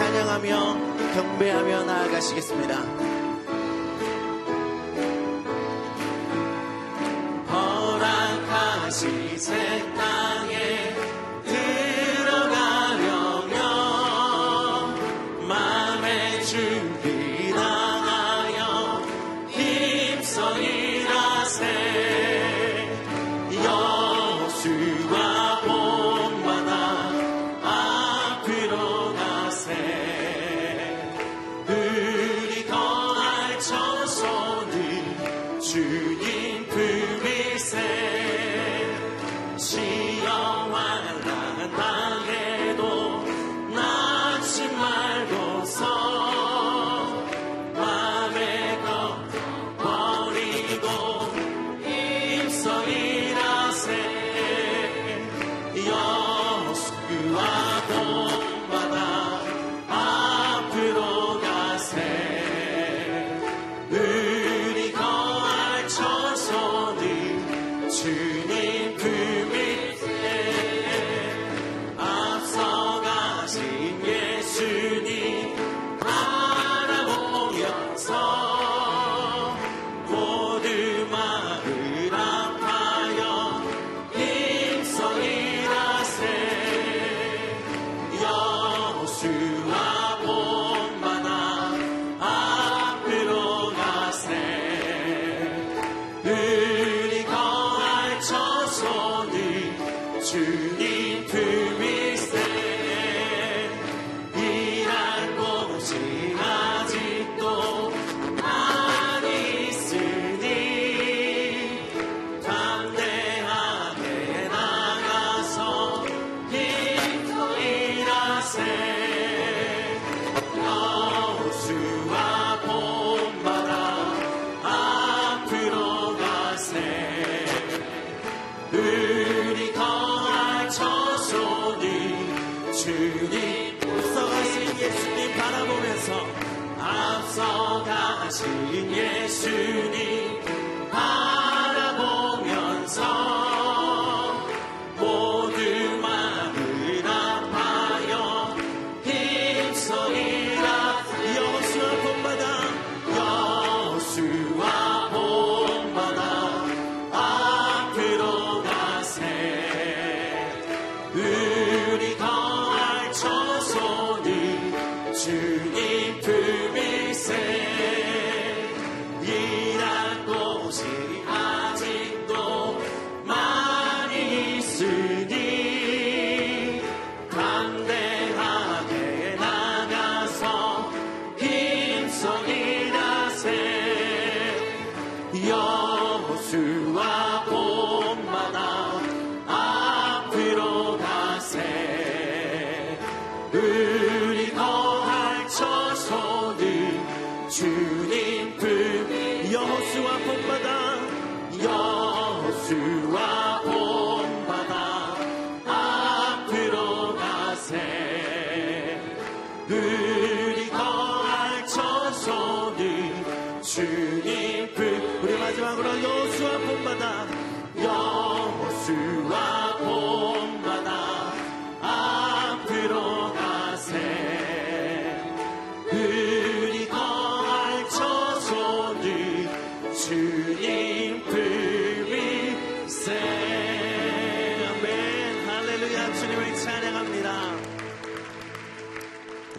찬양하며 경배하며 나아가시겠습니다.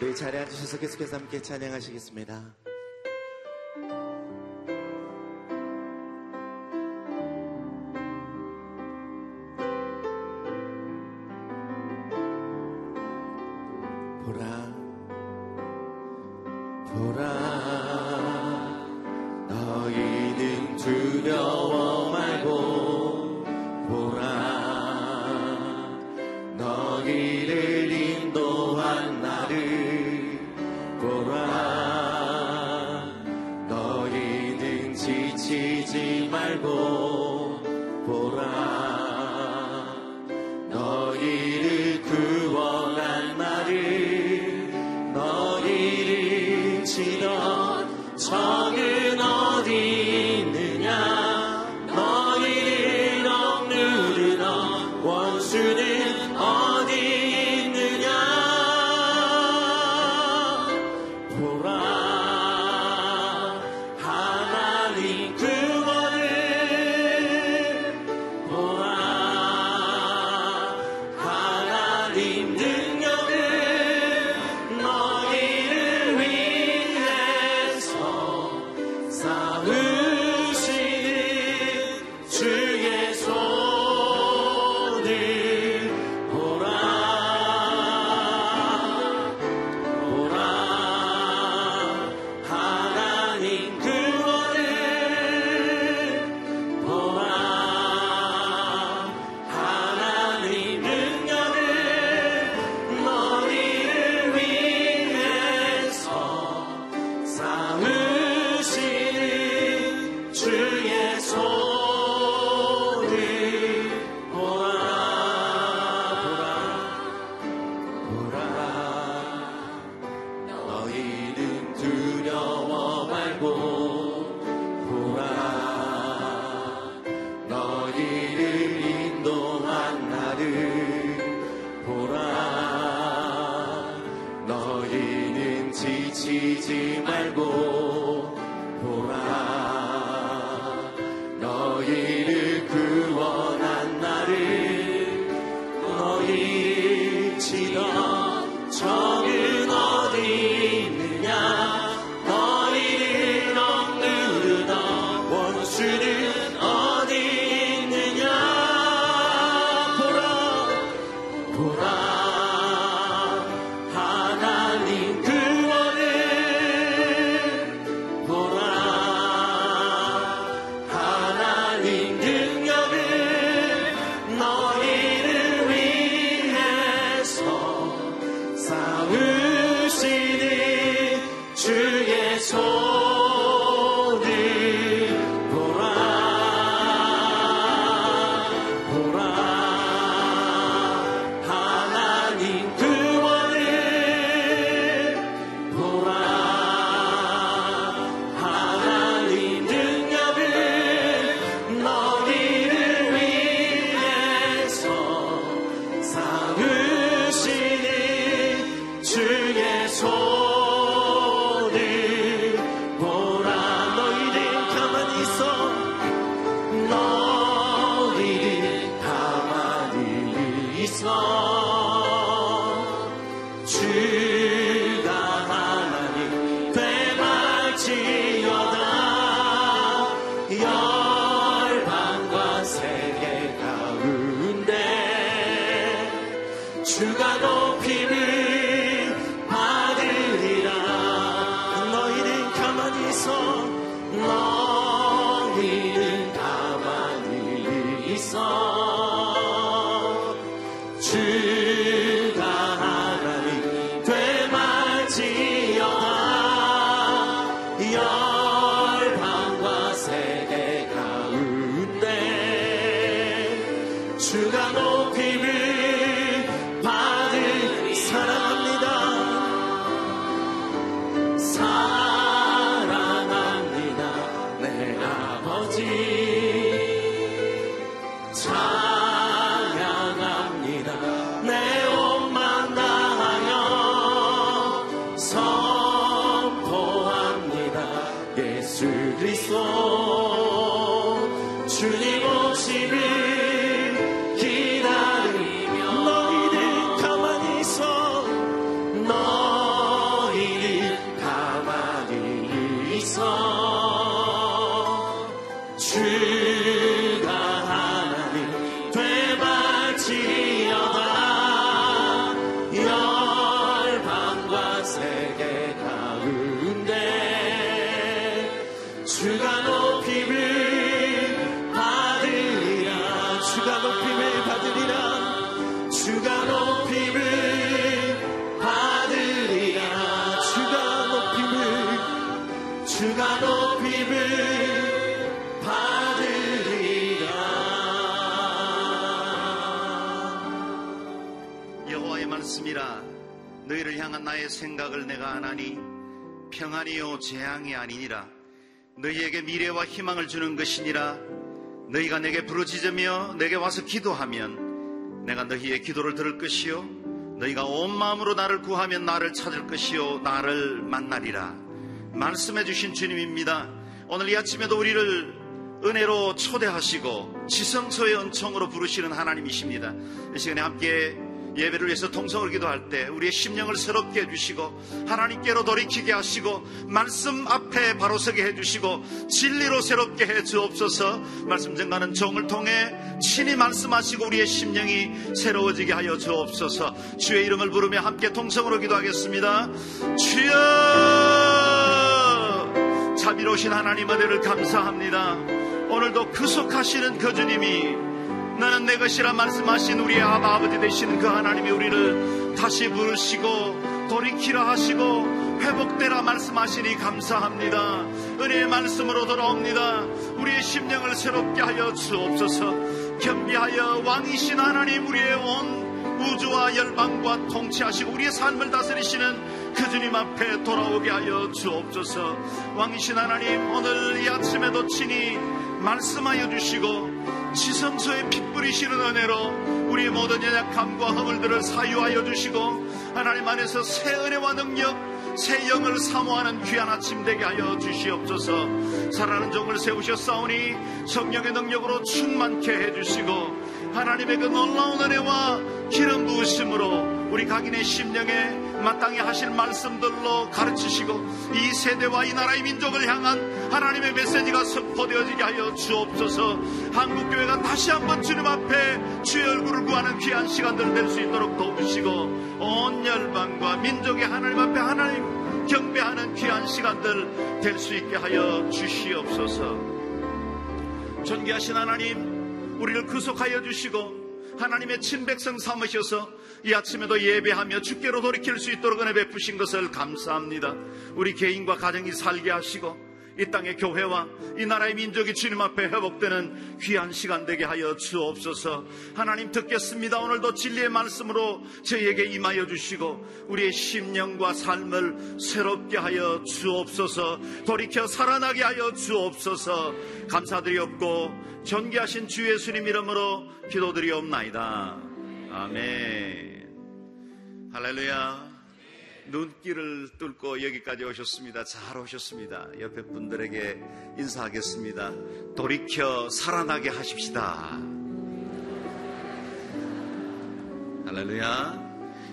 우리 자리에 앉으셔서 계속해서 함께 찬양하시겠습니다. 생각을 평안이요 재앙이 아니니라. 너희에게 미래와 희망을 주는 것이니라. 너희가 내게 부르짖으며 내게 와서 기도하면 내가 너희의 기도를 들을 것이요 너희가 온 마음으로 나를 구하면 나를 찾을 것이요 나를 만나리라. 말씀해 주신 주님입니다. 오늘 이 아침에도 우리를 은혜로 초대하시고 지성소의 은총으로 부르시는 하나님이십니다. 이 시간에 함께 예배를 위해서 통성을 기도할 때 우리의 심령을 새롭게 해주시고 하나님께로 돌이키게 하시고 말씀 앞에 바로 서게 해주시고 진리로 새롭게 해 주옵소서. 말씀 전가는 종을 통해 친히 말씀하시고 우리의 심령이 새로워지게 하여 주옵소서. 주의 이름을 부르며 함께 통성으로 기도하겠습니다. 주여! 자비로우신 하나님 은혜를 감사합니다. 오늘도 구속하시는 그 주님이 나는 내 것이라 말씀하신 우리의 아버지 되시는 그 하나님이 우리를 다시 부르시고 돌이키라 하시고 회복되라 말씀하시니 감사합니다. 은혜의 말씀으로 돌아옵니다. 우리의 심령을 새롭게 하여 주옵소서 겸비하여 왕이신 하나님 우리의 온 우주와 열방과 통치하시고 우리의 삶을 다스리시는 그 주님 앞에 돌아오게 하여 주옵소서 왕이신 하나님 오늘 이 아침에도 친히 말씀하여 주시고 지성소에 피 뿌리시는 은혜로 우리의 모든 연약함과 허물들을 사유하여 주시고 하나님 안에서 새 은혜와 능력 새 영을 사모하는 귀한 아침 되게 하여 주시옵소서. 살아는 종을 세우셨사오니 성령의 능력으로 충만케 해주시고 하나님의 그 놀라운 은혜와 기름 부으심으로 우리 각인의 심령에 마땅히 하실 말씀들로 가르치시고 이 세대와 이 나라의 민족을 향한 하나님의 메시지가 선포되어지게 하여 주옵소서. 한국교회가 다시 한번 주님 앞에 주의 얼굴을 구하는 귀한 시간들 될 수 있도록 도우시고 온 열방과 민족의 하나님 앞에 하나님 경배하는 귀한 시간들 될 수 있게 하여 주시옵소서. 존귀하신 하나님 우리를 구속하여 주시고 하나님의 친백성 삼으셔서 이 아침에도 예배하며 주께로 돌이킬 수 있도록 은혜 베푸신 것을 감사합니다. 우리 개인과 가정이 살게 하시고 이 땅의 교회와 이 나라의 민족이 주님 앞에 회복되는 귀한 시간 되게 하여 주옵소서. 하나님 듣겠습니다. 오늘도 진리의 말씀으로 저희에게 임하여 주시고 우리의 심령과 삶을 새롭게 하여 주옵소서. 돌이켜 살아나게 하여 주옵소서. 감사드리옵고 존귀하신 주 예수님 이름으로 기도드리옵나이다. 아멘. 할렐루야. 눈길을 뚫고 여기까지 오셨습니다. 잘 오셨습니다. 옆에 분들에게 인사하겠습니다. 돌이켜 살아나게 하십시다. 할렐루야.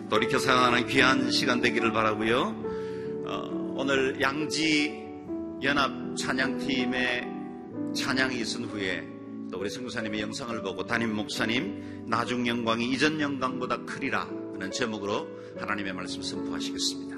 돌이켜 살아나는 귀한 시간 되기를 바라고요. 어, 오늘 양지 연합 찬양팀의 찬양이 있은 후에 또 우리 성교사님의 영상을 보고 담임 목사님 나중 영광이 이전 영광보다 크리라 하는 제목으로 하나님의 말씀 선포하시겠습니다.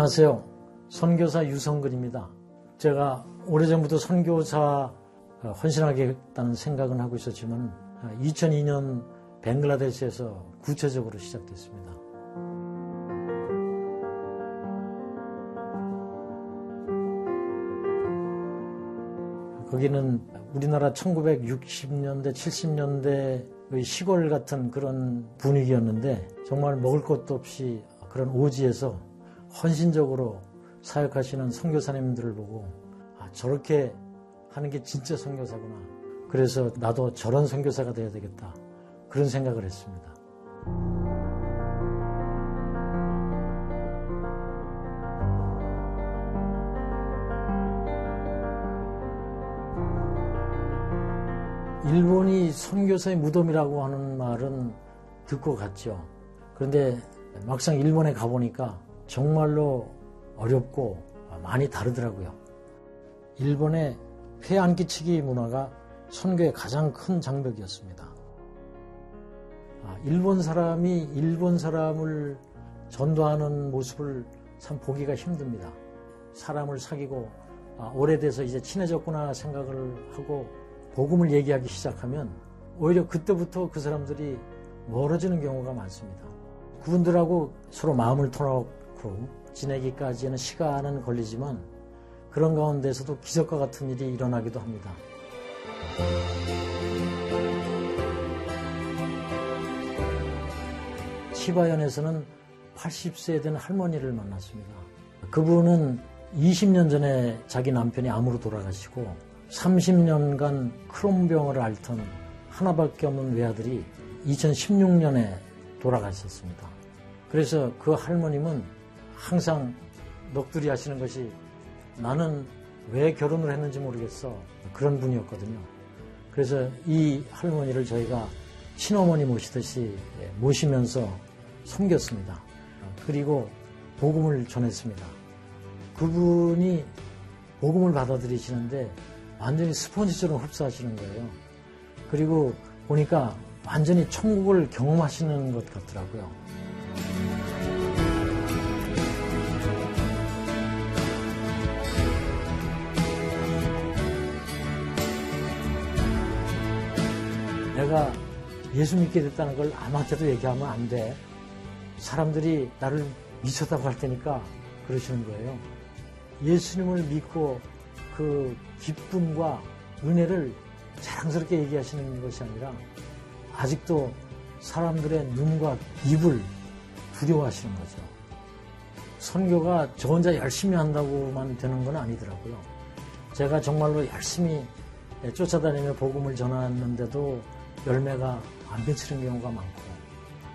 안녕하세요. 선교사 유성근입니다. 제가 오래전부터 선교사 헌신하겠다는 생각은 하고 있었지만 2002년 벵글라데시에서 구체적으로 시작됐습니다. 거기는 우리나라 1960년대, 70년대의 시골 같은 그런 분위기였는데 정말 먹을 것도 없이 그런 오지에서 헌신적으로 사역하시는 선교사님들을 보고 아, 저렇게 하는 게 진짜 선교사구나. 그래서 나도 저런 선교사가 돼야 되겠다. 그런 생각을 했습니다. 일본이 선교사의 무덤이라고 하는 말은 듣고 갔죠. 그런데 막상 일본에 가보니까 정말로 어렵고 많이 다르더라고요. 일본의 회안기치기 문화가 선교의 가장 큰 장벽이었습니다. 아, 일본 사람이 일본 사람을 전도하는 모습을 참 보기가 힘듭니다. 사람을 사귀고 아, 오래돼서 이제 친해졌구나 생각을 하고 복음을 얘기하기 시작하면 오히려 그때부터 그 사람들이 멀어지는 경우가 많습니다. 그분들하고 서로 마음을 터놓고 지내기까지는 시간은 걸리지만 그런 가운데서도 기적과 같은 일이 일어나기도 합니다. 치바현에서는 80세 된 할머니를 만났습니다. 그분은 20년 전에 자기 남편이 암으로 돌아가시고 30년간 크롬병을 앓던 하나밖에 없는 외아들이 2016년에 돌아가셨습니다. 그래서 그 할머님은 항상 넋두리 하시는 것이 나는 왜 결혼을 했는지 모르겠어. 그런 분이었거든요. 그래서 이 할머니를 저희가 친어머니 모시듯이 모시면서 섬겼습니다. 그리고 복음을 전했습니다. 그분이 복음을 받아들이시는데 완전히 스폰지처럼 흡수하시는 거예요. 그리고 보니까 완전히 천국을 경험하시는 것 같더라고요. 내가 예수 믿게 됐다는 걸 아무한테도 얘기하면 안 돼. 사람들이 나를 미쳤다고 할 테니까 그러시는 거예요. 예수님을 믿고 그 기쁨과 은혜를 자랑스럽게 얘기하시는 것이 아니라 아직도 사람들의 눈과 입을 두려워하시는 거죠. 선교가 저 혼자 열심히 한다고만 되는 건 아니더라고요. 제가 정말로 열심히 쫓아다니며 복음을 전하는데도 열매가 안 맺히는 경우가 많고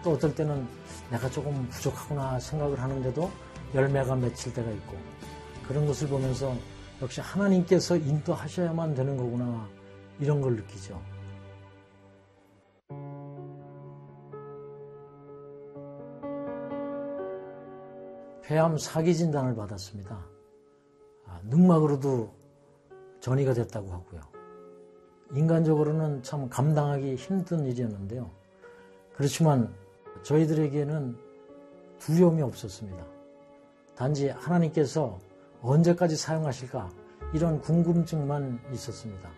또 어떨 때는 내가 조금 부족하구나 생각을 하는데도 열매가 맺힐 때가 있고 그런 것을 보면서 역시 하나님께서 인도하셔야만 되는 거구나 이런 걸 느끼죠. 폐암 사기 진단을 받았습니다. 아, 늑막으로도 전이가 됐다고 하고요. 인간적으로는 참 감당하기 힘든 일이었는데요. 그렇지만 저희들에게는 두려움이 없었습니다. 단지 하나님께서 언제까지 사용하실까 이런 궁금증만 있었습니다.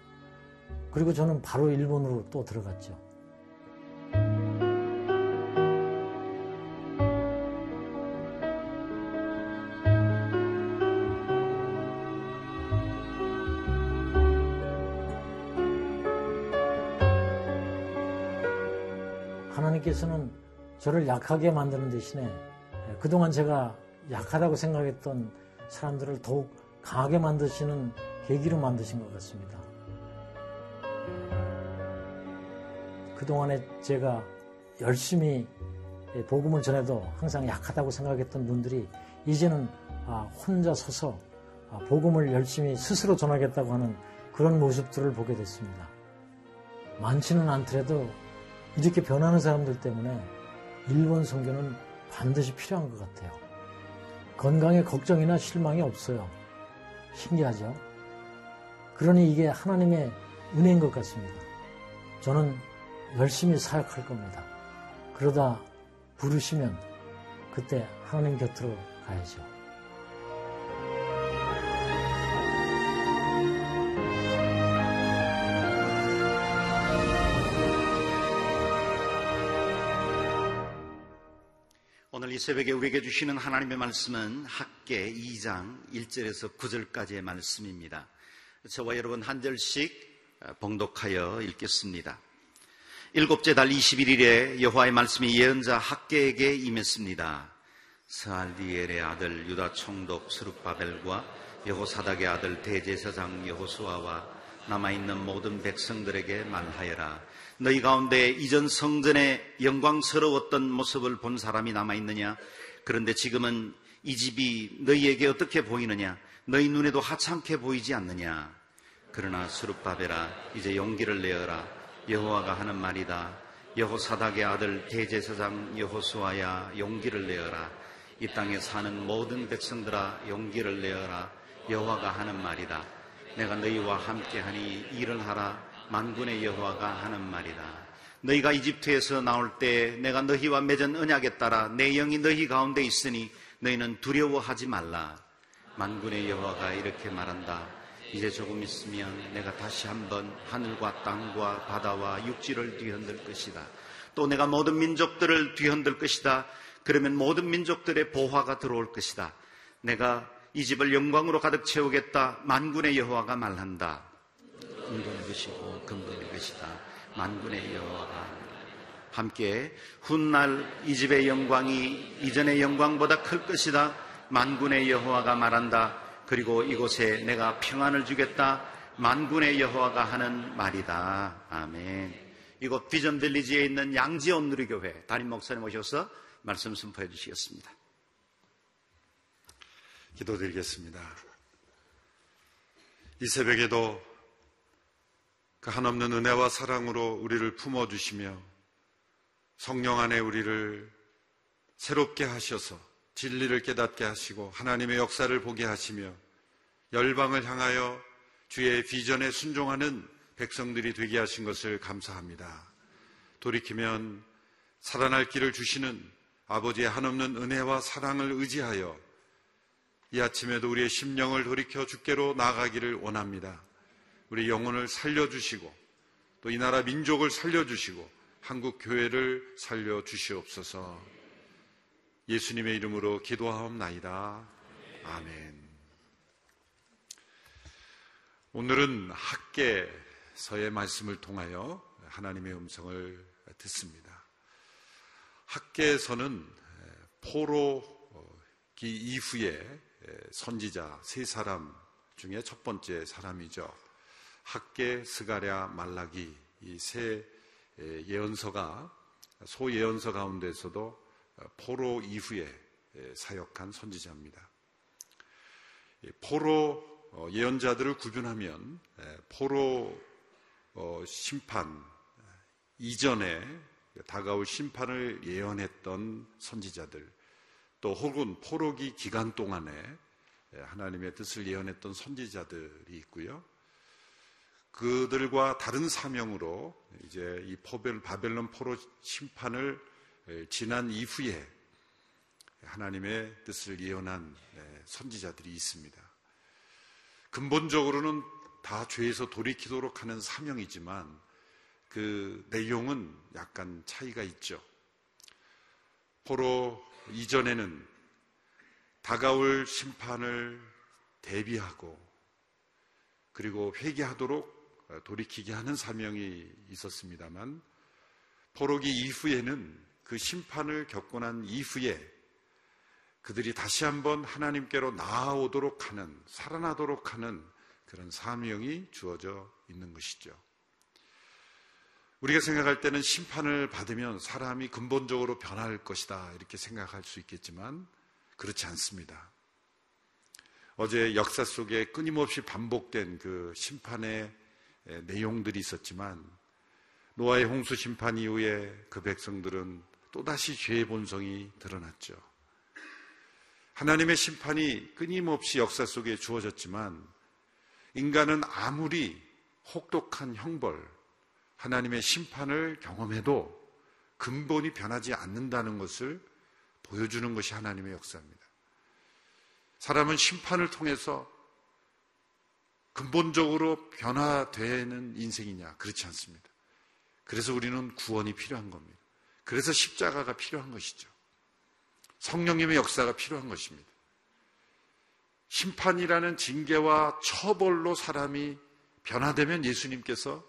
그리고 저는 바로 일본으로 또 들어갔죠. 하나님께서는 저를 약하게 만드는 대신에 그동안 제가 약하다고 생각했던 사람들을 더욱 강하게 만드시는 계기로 만드신 것 같습니다. 그동안에 제가 열심히 복음을 전해도 항상 약하다고 생각했던 분들이 이제는 아, 혼자 서서 아, 복음을 열심히 스스로 전하겠다고 하는 그런 모습들을 보게 됐습니다. 많지는 않더라도 이렇게 변하는 사람들 때문에 일본 선교는 반드시 필요한 것 같아요. 건강에 걱정이나 실망이 없어요. 신기하죠? 그러니 이게 하나님의 은혜인 것 같습니다. 저는 열심히 사역할 겁니다. 그러다 부르시면 그때 하나님 곁으로 가야죠. 이 새벽에 우리에게 주시는 하나님의 말씀은 학계 2장 1절에서 9절까지의 말씀입니다. 저와 여러분 한 절씩 봉독하여 읽겠습니다. 일곱째 달 21일에 여호와의 말씀이 예언자 학계에게 임했습니다. 스알디엘의 아들 유다 총독 스룹바벨과 여호사닥의 아들 대제사장 여호수아와 남아있는 모든 백성들에게 말하여라. 너희 가운데 이전 성전에 영광스러웠던 모습을 본 사람이 남아있느냐? 그런데 지금은 이 집이 너희에게 어떻게 보이느냐? 너희 눈에도 하찮게 보이지 않느냐? 그러나 수룹바벨아 이제 용기를 내어라. 여호와가 하는 말이다. 여호사닥의 아들 대제사장 여호수아야 용기를 내어라. 이 땅에 사는 모든 백성들아 용기를 내어라. 여호와가 하는 말이다. 내가 너희와 함께하니 일을 하라. 만군의 여호와가 하는 말이다. 너희가 이집트에서 나올 때 내가 너희와 맺은 언약에 따라 내 영이 너희 가운데 있으니 너희는 두려워하지 말라. 만군의 여호와가 이렇게 말한다. 이제 조금 있으면 내가 다시 한번 하늘과 땅과 바다와 육지를 뒤흔들 것이다. 또 내가 모든 민족들을 뒤흔들 것이다. 그러면 모든 민족들의 보화가 들어올 것이다. 내가 이 집을 영광으로 가득 채우겠다. 만군의 여호와가 말한다. 은돈의 것이고 금돈의 것이다. 만군의 여호와가 함께 훗날 이 집의 영광이 이전의 영광보다 클 것이다. 만군의 여호와가 말한다. 그리고 이곳에 내가 평안을 주겠다. 만군의 여호와가 하는 말이다. 아멘. 이곳 비전 빌리지에 있는 양지온 누리교회 담임 목사님 오셔서 말씀 선포해 주시겠습니다. 기도드리겠습니다. 이 새벽에도 그 한없는 은혜와 사랑으로 우리를 품어주시며 성령 안에 우리를 새롭게 하셔서 진리를 깨닫게 하시고 하나님의 역사를 보게 하시며 열방을 향하여 주의 비전에 순종하는 백성들이 되게 하신 것을 감사합니다. 돌이키면 살아날 길을 주시는 아버지의 한없는 은혜와 사랑을 의지하여 이 아침에도 우리의 심령을 돌이켜 주께로 나가기를 원합니다. 우리 영혼을 살려주시고 또 이 나라 민족을 살려주시고 한국 교회를 살려주시옵소서 예수님의 이름으로 기도하옵나이다. 아멘. 오늘은 학계서의 말씀을 통하여 하나님의 음성을 듣습니다. 학계서는 포로기 이후에 선지자 세 사람 중에 첫 번째 사람이죠. 학계, 스가랴, 말라기 이 세 예언서가 소예언서 가운데서도 포로 이후에 사역한 선지자입니다. 포로 어, 예언자들을 구분하면 포로 어, 심판 이전에 다가올 심판을 예언했던 선지자들 또 혹은 포로기 기간 동안에 하나님의 뜻을 예언했던 선지자들이 있고요. 그들과 다른 사명으로 이제 이 포벨 바벨론 포로 심판을 지난 이후에 하나님의 뜻을 예언한 선지자들이 있습니다. 근본적으로는 다 죄에서 돌이키도록 하는 사명이지만 그 내용은 약간 차이가 있죠. 포로 이전에는 다가올 심판을 대비하고 그리고 회개하도록 돌이키게 하는 사명이 있었습니다만 포로기 이후에는 그 심판을 겪고 난 이후에 그들이 다시 한번 하나님께로 나아오도록 하는 살아나도록 하는 그런 사명이 주어져 있는 것이죠. 우리가 생각할 때는 심판을 받으면 사람이 근본적으로 변할 것이다 이렇게 생각할 수 있겠지만 그렇지 않습니다. 어제 역사 속에 끊임없이 반복된 그 심판의 내용들이 있었지만 노아의 홍수 심판 이후에 그 백성들은 또다시 죄의 본성이 드러났죠. 하나님의 심판이 끊임없이 역사 속에 주어졌지만 인간은 아무리 혹독한 형벌, 하나님의 심판을 경험해도 근본이 변하지 않는다는 것을 보여주는 것이 하나님의 역사입니다. 사람은 심판을 통해서 근본적으로 변화되는 인생이냐? 그렇지 않습니다. 그래서 우리는 구원이 필요한 겁니다. 그래서 십자가가 필요한 것이죠. 성령님의 역사가 필요한 것입니다. 심판이라는 징계와 처벌로 사람이 변화되면 예수님께서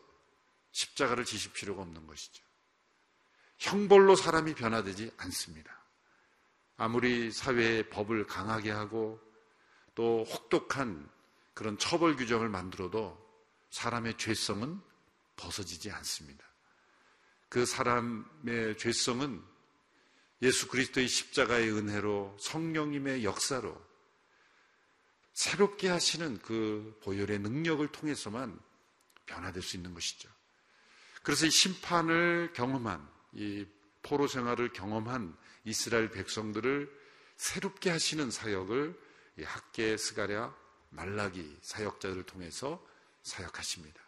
십자가를 지실 필요가 없는 것이죠. 형벌로 사람이 변화되지 않습니다. 아무리 사회의 법을 강하게 하고 또 혹독한 그런 처벌 규정을 만들어도 사람의 죄성은 벗어지지 않습니다. 그 사람의 죄성은 예수 그리스도의 십자가의 은혜로 성령님의 역사로 새롭게 하시는 그 보혈의 능력을 통해서만 변화될 수 있는 것이죠. 그래서 이 심판을 경험한 이 포로 생활을 경험한 이스라엘 백성들을 새롭게 하시는 사역을 학계 스가랴 말라기 사역자들을 통해서 사역하십니다.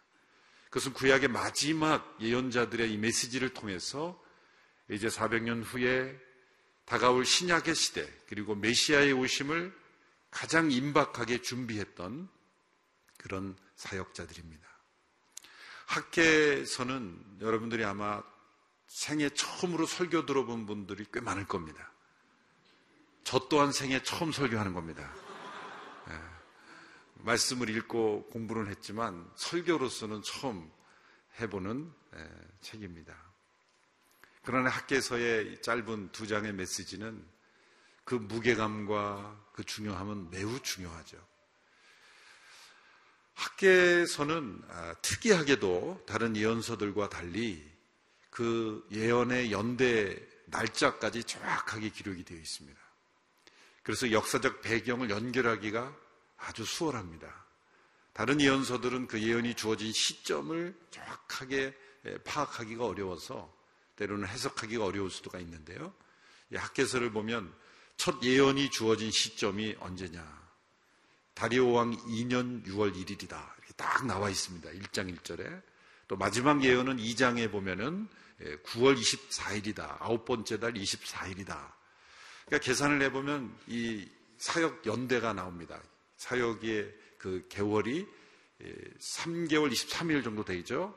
그것은 구약의 마지막 예언자들의 이 메시지를 통해서 이제 400년 후에 다가올 신약의 시대 그리고 메시아의 오심을 가장 임박하게 준비했던 그런 사역자들입니다. 학계에서는 여러분들이 아마 생애 처음으로 설교 들어본 분들이 꽤 많을 겁니다. 저 또한 생애 처음 설교하는 겁니다. 예. 말씀을 읽고 공부는 했지만 설교로서는 처음 해보는 예, 책입니다. 그러나 학계에서의 짧은 두 장의 메시지는 그 무게감과 그 중요함은 매우 중요하죠. 학계에서는 아, 특이하게도 다른 예언서들과 달리 그 예언의 연대 날짜까지 정확하게 기록이 되어 있습니다. 그래서 역사적 배경을 연결하기가 아주 수월합니다. 다른 예언서들은 그 예언이 주어진 시점을 정확하게 파악하기가 어려워서 때로는 해석하기가 어려울 수도가 있는데요. 학계서를 보면 첫 예언이 주어진 시점이 언제냐. 다리오 왕 2년 6월 1일이다. 이렇게 딱 나와 있습니다. 1장 1절에. 또 마지막 예언은 2장에 보면은 9월 24일이다. 아홉 번째 달 24일이다. 그러니까 계산을 해보면 이 사역 연대가 나옵니다. 사역의 그 개월이 3개월 23일 정도 되죠.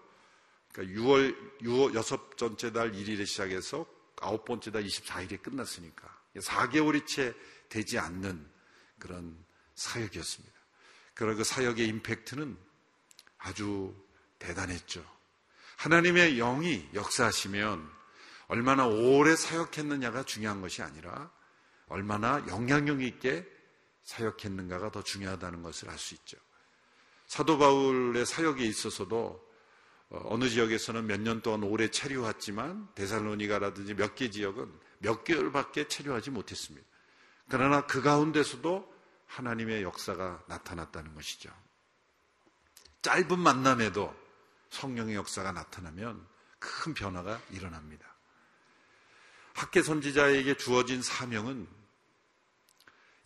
그러니까 6월, 6월 여섯 번째 달 1일에 시작해서 아홉 번째 달 24일에 끝났으니까 4개월이 채 되지 않는 그런 사역이었습니다. 그러나 그 사역의 임팩트는 아주 대단했죠. 하나님의 영이 역사하시면 얼마나 오래 사역했느냐가 중요한 것이 아니라 얼마나 영향력 있게 사역했는가가 더 중요하다는 것을 알 수 있죠. 사도 바울의 사역에 있어서도 어, 어느 지역에서는 몇 년 동안 오래 체류했지만 데살로니가라든지 몇 개 지역은 몇 개월밖에 체류하지 못했습니다. 그러나 그 가운데서도 하나님의 역사가 나타났다는 것이죠. 짧은 만남에도 성령의 역사가 나타나면 큰 변화가 일어납니다. 학계 선지자에게 주어진 사명은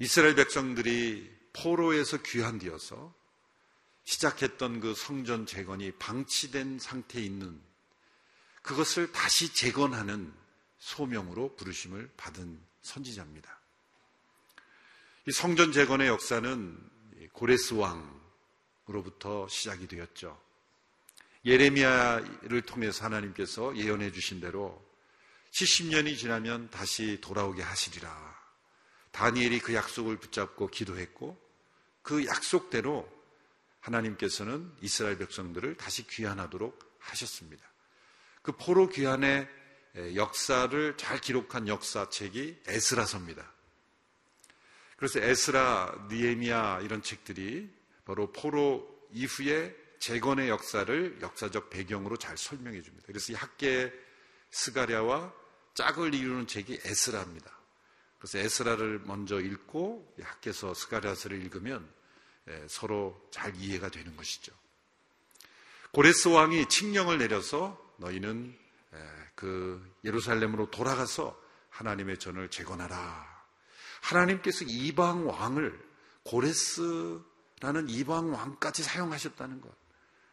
이스라엘 백성들이 포로에서 귀환되어서 시작했던 그 성전 재건이 방치된 상태에 있는 그것을 다시 재건하는 소명으로 부르심을 받은 선지자입니다. 이 성전 재건의 역사는 고레스 왕으로부터 시작이 되었죠. 예레미야를 통해서 하나님께서 예언해 주신 대로 70년이 지나면 다시 돌아오게 하시리라. 다니엘이 그 약속을 붙잡고 기도했고 그 약속대로 하나님께서는 이스라엘 백성들을 다시 귀환하도록 하셨습니다. 그 포로 귀환의 역사를 잘 기록한 역사책이 에스라서입니다. 그래서 에스라, 느헤미야 이런 책들이 바로 포로 이후에 재건의 역사를 역사적 배경으로 잘 설명해 줍니다. 그래서 이 학개 스가랴와 짝을 이루는 책이 에스라입니다. 그래서 에스라를 먼저 읽고 학개서 스가랴서를 읽으면 예, 서로 잘 이해가 되는 것이죠. 고레스 왕이 칙령을 내려서 너희는 예, 그 예루살렘으로 돌아가서 하나님의 전을 재건하라. 하나님께서 이방 왕을 고레스라는 이방 왕까지 사용하셨다는 것.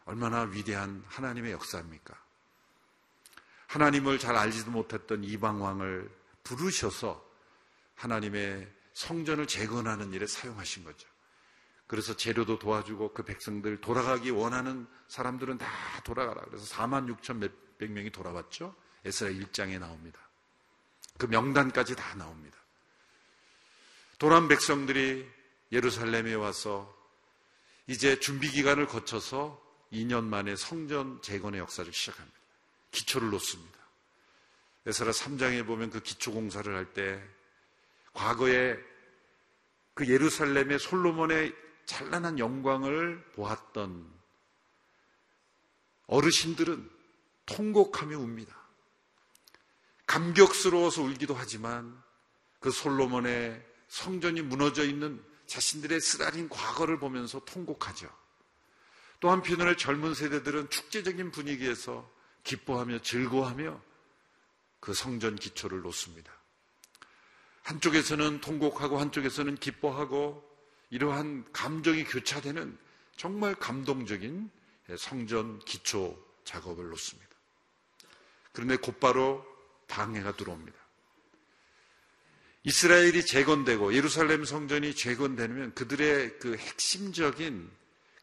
얼마나 위대한 하나님의 역사입니까? 하나님을 잘 알지도 못했던 이방 왕을 부르셔서 하나님의 성전을 재건하는 일에 사용하신 거죠. 그래서 재료도 도와주고 그 백성들 돌아가기 원하는 사람들은 다 돌아가라. 그래서 4만 6천 몇백 명이 돌아왔죠. 에스라 1장에 나옵니다. 그 명단까지 다 나옵니다. 도란 백성들이 예루살렘에 와서 이제 준비 기간을 거쳐서 2년 만에 성전 재건의 역사를 시작합니다. 기초를 놓습니다. 에스라 3장에 보면 그 기초 공사를 할 때 과거에 그 예루살렘의 솔로몬의 찬란한 영광을 보았던 어르신들은 통곡하며 웁니다. 감격스러워서 울기도 하지만 그 솔로몬의 성전이 무너져 있는 자신들의 쓰라린 과거를 보면서 통곡하죠. 또 한편으로 젊은 세대들은 축제적인 분위기에서 기뻐하며 즐거워하며 그 성전 기초를 놓습니다. 한쪽에서는 통곡하고 한쪽에서는 기뻐하고 이러한 감정이 교차되는 정말 감동적인 성전 기초 작업을 놓습니다. 그런데 곧바로 방해가 들어옵니다. 이스라엘이 재건되고 예루살렘 성전이 재건되면 그들의 그 핵심적인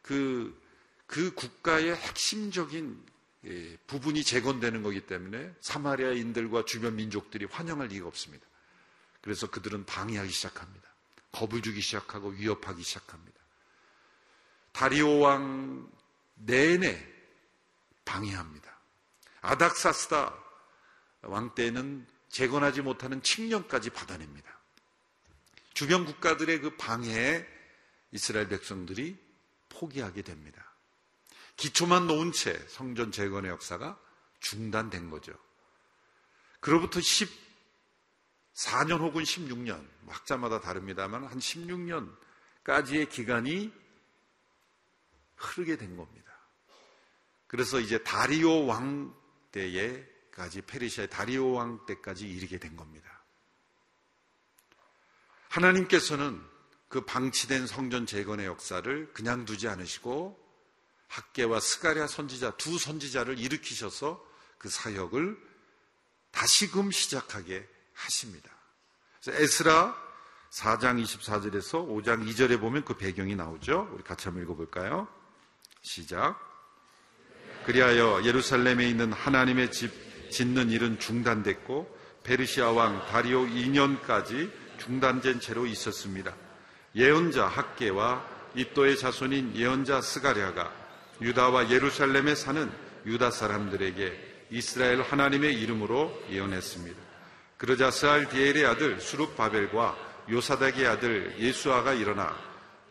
그, 그 국가의 핵심적인 예, 부분이 재건되는 거기 때문에 사마리아인들과 주변 민족들이 환영할 리가 없습니다. 그래서 그들은 방해하기 시작합니다. 겁을 주기 시작하고 위협하기 시작합니다. 다리오 왕 내내 방해합니다. 아닥사스다 왕 때는 재건하지 못하는 칙령까지 받아냅니다. 주변 국가들의 그 방해에 이스라엘 백성들이 포기하게 됩니다. 기초만 놓은 채 성전 재건의 역사가 중단된 거죠. 그로부터 14년 혹은 16년, 학자마다 다릅니다만 한 16년까지의 기간이 흐르게 된 겁니다. 그래서 이제 다리오 왕 때에까지 페르시아의 다리오 왕 때까지 이르게 된 겁니다. 하나님께서는 그 방치된 성전 재건의 역사를 그냥 두지 않으시고 학계와 스가랴 선지자 두 선지자를 일으키셔서 그 사역을 다시금 시작하게 하십니다. 그래서 에스라 4장 24절에서 5장 2절에 보면 그 배경이 나오죠. 우리 같이 한번 읽어볼까요? 시작. 그리하여 예루살렘에 있는 하나님의 집 짓는 일은 중단됐고 페르시아 왕 다리오 2년까지 중단된 채로 있었습니다. 예언자 학계와 이또의 자손인 예언자 스가랴가 유다와 예루살렘에 사는 유다 사람들에게 이스라엘 하나님의 이름으로 예언했습니다. 그러자 스알디엘의 아들 수룹바벨과 요사닥의 아들 예수아가 일어나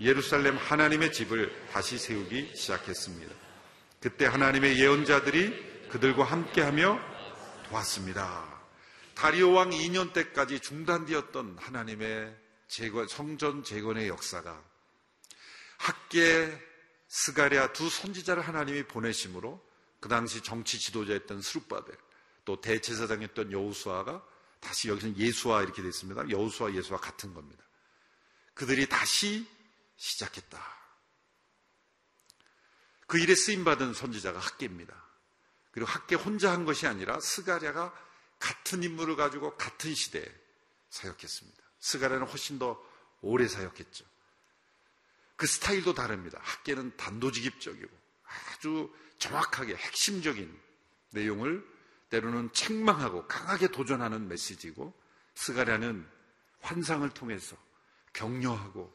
예루살렘 하나님의 집을 다시 세우기 시작했습니다. 그때 하나님의 예언자들이 그들과 함께하며 도왔습니다. 다리오 왕 2년 때까지 중단되었던 하나님의 재건, 성전 재건의 역사가 학계 스가랴 두 선지자를 하나님이 보내심으로 그 당시 정치 지도자였던 스룹바벨 또 대체사장이었던 여우수아가 다시 여기서는 예수와 이렇게 되어 있습니다. 여우수와 예수와 같은 겁니다. 그들이 다시 시작했다. 그 일에 쓰임 받은 선지자가 학계입니다. 그리고 학계 혼자 한 것이 아니라 스가랴가 같은 인물을 가지고 같은 시대에 사역했습니다. 스가랴는 훨씬 더 오래 사역했죠. 그 스타일도 다릅니다. 학계는 단도직입적이고 아주 정확하게 핵심적인 내용을 때로는 책망하고 강하게 도전하는 메시지고 스가랴는 환상을 통해서 격려하고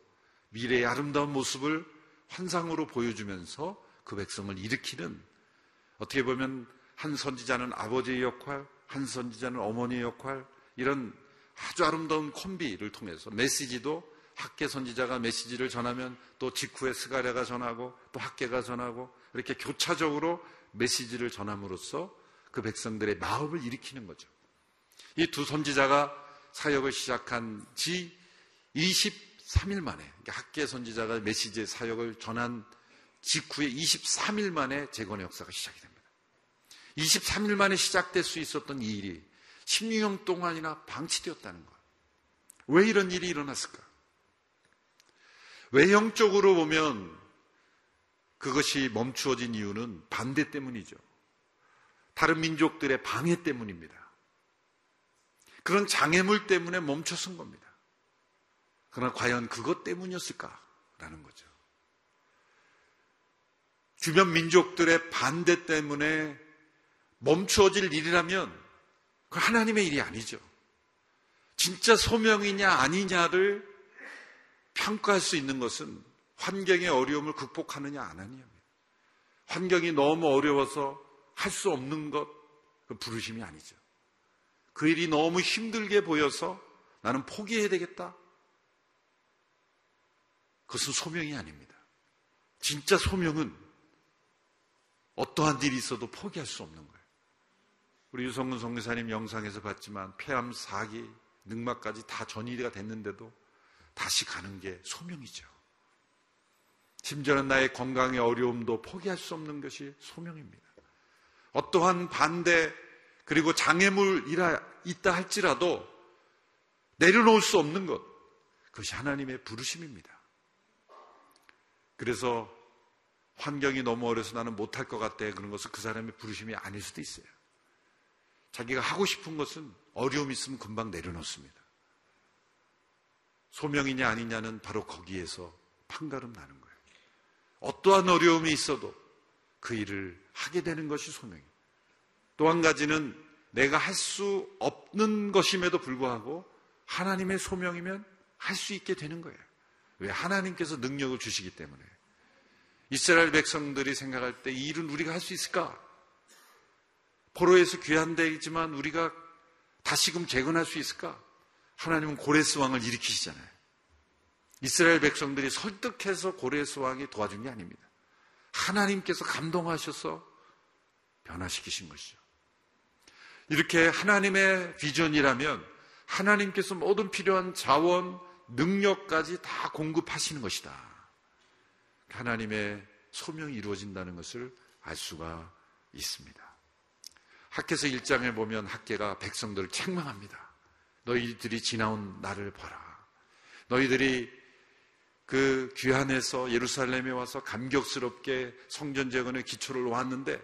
미래의 아름다운 모습을 환상으로 보여주면서 그 백성을 일으키는 어떻게 보면 한 선지자는 아버지의 역할, 한 선지자는 어머니의 역할, 이런 아주 아름다운 콤비를 통해서 메시지도 학계 선지자가 메시지를 전하면 또 직후에 스가랴가 전하고 또 학계가 전하고 이렇게 교차적으로 메시지를 전함으로써 그 백성들의 마음을 일으키는 거죠. 이 두 선지자가 사역을 시작한 지 23일 만에 그러니까 학계 선지자가 메시지의 사역을 전한 직후에 23일 만에 재건의 역사가 시작이 됩니다. 23일 만에 시작될 수 있었던 이 일이 16년 동안이나 방치되었다는 거예요. 왜 이런 일이 일어났을까? 외형적으로 보면 그것이 멈추어진 이유는 반대 때문이죠. 다른 민족들의 방해 때문입니다. 그런 장애물 때문에 멈춰선 겁니다. 그러나 과연 그것 때문이었을까라는 거죠. 주변 민족들의 반대 때문에 멈추어질 일이라면 그 하나님의 일이 아니죠. 진짜 소명이냐 아니냐를 평가할 수 있는 것은 환경의 어려움을 극복하느냐 안 하느냐입니다. 환경이 너무 어려워서 할 수 없는 것, 그 부르심이 아니죠. 그 일이 너무 힘들게 보여서 나는 포기해야 되겠다. 그것은 소명이 아닙니다. 진짜 소명은 어떠한 일이 있어도 포기할 수 없는 거예요. 우리 유성근 성교사님 영상에서 봤지만 폐암, 사기, 늑막까지 다 전이가 됐는데도 다시 가는 게 소명이죠. 심지어는 나의 건강의 어려움도 포기할 수 없는 것이 소명입니다. 어떠한 반대 그리고 장애물이 있다 할지라도 내려놓을 수 없는 것 그것이 하나님의 부르심입니다. 그래서 환경이 너무 어려서 나는 못할 것 같아 그런 것은 그 사람의 부르심이 아닐 수도 있어요. 자기가 하고 싶은 것은 어려움이 있으면 금방 내려놓습니다. 소명이냐 아니냐는 바로 거기에서 판가름 나는 거예요. 어떠한 어려움이 있어도 그 일을 하게 되는 것이 소명이에요. 또한 가지는 내가 할 수 없는 것임에도 불구하고 하나님의 소명이면 할 수 있게 되는 거예요. 왜? 하나님께서 능력을 주시기 때문에. 이스라엘 백성들이 생각할 때 이 일은 우리가 할 수 있을까? 포로에서 귀한 데이지만 우리가 다시금 재건할 수 있을까? 하나님은 고레스 왕을 일으키시잖아요. 이스라엘 백성들이 설득해서 고레스 왕이 도와준 게 아닙니다. 하나님께서 감동하셔서 변화시키신 것이죠. 이렇게 하나님의 비전이라면 하나님께서 모든 필요한 자원, 능력까지 다 공급하시는 것이다. 하나님의 소명이 이루어진다는 것을 알 수가 있습니다. 학계서 1장에 보면 학계가 백성들을 책망합니다. 너희들이 지나온 나를 봐라. 너희들이 그 귀한에서 예루살렘에 와서 감격스럽게 성전 재건의 기초를 놓았는데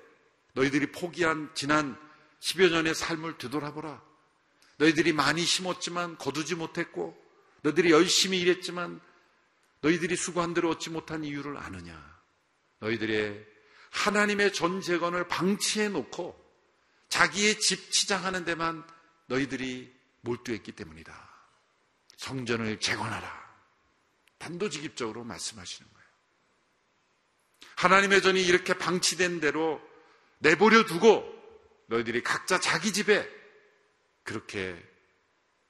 너희들이 포기한 지난 10여 년의 삶을 되돌아보라. 너희들이 많이 심었지만 거두지 못했고 너희들이 열심히 일했지만 너희들이 수고한 대로 얻지 못한 이유를 아느냐? 너희들의 하나님의 전 재건을 방치해 놓고 자기의 집 치장하는 데만 너희들이 몰두했기 때문이다. 성전을 재건하라. 단도직입적으로 말씀하시는 거예요. 하나님의 전이 이렇게 방치된 대로 내버려 두고 너희들이 각자 자기 집에 그렇게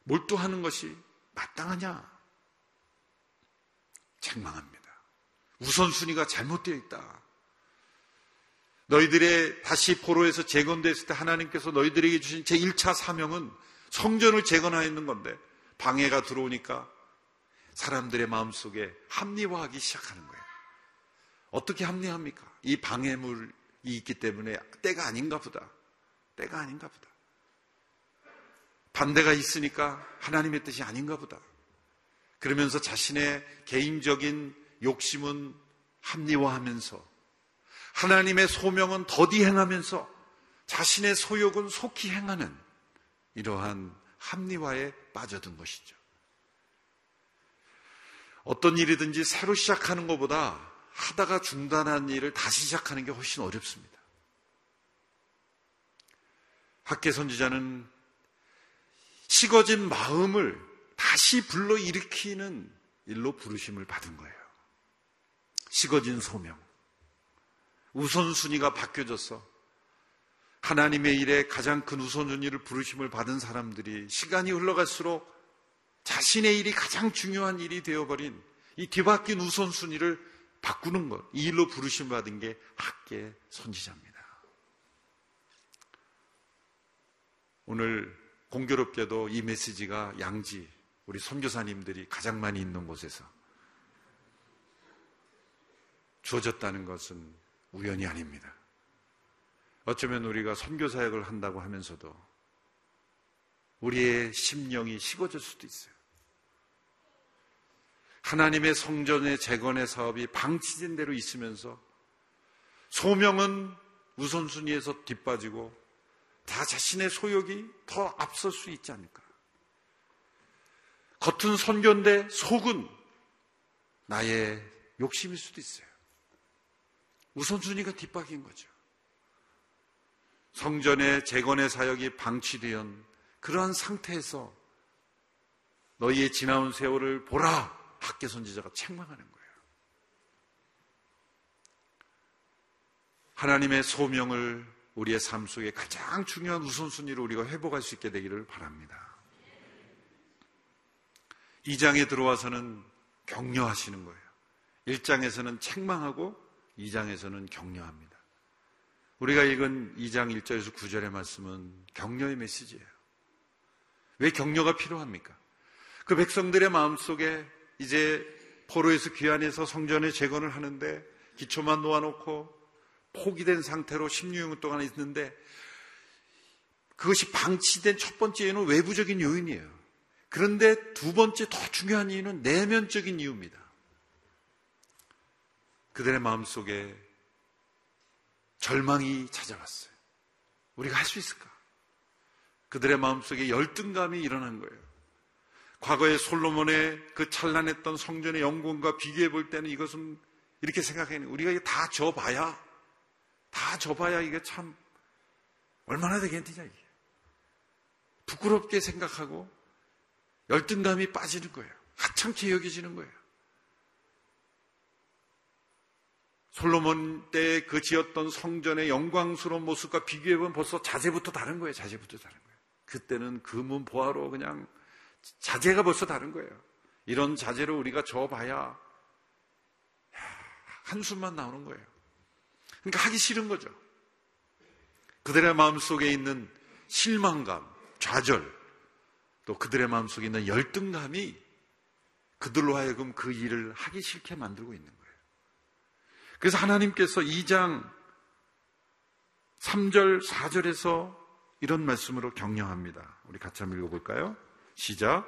몰두하는 것이 마땅하냐? 책망합니다. 우선순위가 잘못되어 있다. 너희들의 다시 포로에서 재건됐을 때 하나님께서 너희들에게 주신 제1차 사명은 성전을 재건하였는 건데 방해가 들어오니까 사람들의 마음속에 합리화하기 시작하는 거예요. 어떻게 합리합니까? 이 방해물이 있기 때문에 때가 아닌가 보다. 때가 아닌가 보다. 반대가 있으니까 하나님의 뜻이 아닌가 보다. 그러면서 자신의 개인적인 욕심은 합리화하면서 하나님의 소명은 더디 행하면서 자신의 소욕은 속히 행하는 이러한 합리화에 빠져든 것이죠. 어떤 일이든지 새로 시작하는 것보다 하다가 중단한 일을 다시 시작하는 게 훨씬 어렵습니다. 학계 선지자는 식어진 마음을 다시 불러 일으키는 일로 부르심을 받은 거예요. 식어진 소명. 우선순위가 바뀌어졌어. 하나님의 일에 가장 큰 우선순위를 부르심을 받은 사람들이 시간이 흘러갈수록 자신의 일이 가장 중요한 일이 되어버린 이 뒤바뀐 우선순위를 바꾸는 것, 이 일로 부르심 받은 게 학계 선지자입니다. 오늘 공교롭게도 이 메시지가 양지, 우리 선교사님들이 가장 많이 있는 곳에서 주어졌다는 것은 우연이 아닙니다. 어쩌면 우리가 선교사역을 한다고 하면서도 우리의 심령이 식어질 수도 있어요. 하나님의 성전의 재건의 사업이 방치된 대로 있으면서 소명은 우선순위에서 뒷빠지고 다 자신의 소욕이 더 앞설 수 있지 않을까. 겉은 선교인데 속은 나의 욕심일 수도 있어요. 우선순위가 뒷박인 거죠. 성전의 재건의 사역이 방치되은 그러한 상태에서 너희의 지나온 세월을 보라 학계 선지자가 책망하는 거예요. 하나님의 소명을 우리의 삶 속에 가장 중요한 우선순위로 우리가 회복할 수 있게 되기를 바랍니다. 이 장에 들어와서는 격려하시는 거예요. 1장에서는 책망하고 2장에서는 격려합니다. 우리가 읽은 2장 1절에서 9절의 말씀은 격려의 메시지예요. 왜 격려가 필요합니까? 그 백성들의 마음속에 이제 포로에서 귀환해서 성전에 재건을 하는데 기초만 놓아놓고 포기된 상태로 16년 동안 있는데 그것이 방치된 첫 번째 이유는 외부적인 요인이에요. 그런데 두 번째 더 중요한 이유는 내면적인 이유입니다. 그들의 마음 속에 절망이 찾아왔어요. 우리가 할 수 있을까? 그들의 마음 속에 열등감이 일어난 거예요. 과거의 솔로몬의 그 찬란했던 성전의 영광과 비교해 볼 때는 이것은 이렇게 생각해요. 우리가 다 져봐야, 다 져봐야 이게 참 얼마나 되겠느냐, 이게. 부끄럽게 생각하고 열등감이 빠지는 거예요. 하찮게 여겨지는 거예요. 솔로몬 때 그 지었던 성전의 영광스러운 모습과 비교해보면 벌써 자재부터 다른 거예요. 자재부터 다른 거예요. 그때는 금은 보화로 그냥 자재가 벌써 다른 거예요. 이런 자재로 우리가 져봐야 한숨만 나오는 거예요. 그러니까 하기 싫은 거죠. 그들의 마음속에 있는 실망감, 좌절, 또 그들의 마음속에 있는 열등감이 그들로 하여금 그 일을 하기 싫게 만들고 있는 거예요. 그래서 하나님께서 2장 3절, 4절에서 이런 말씀으로 격려합니다. 우리 같이 한번 읽어볼까요? 시작.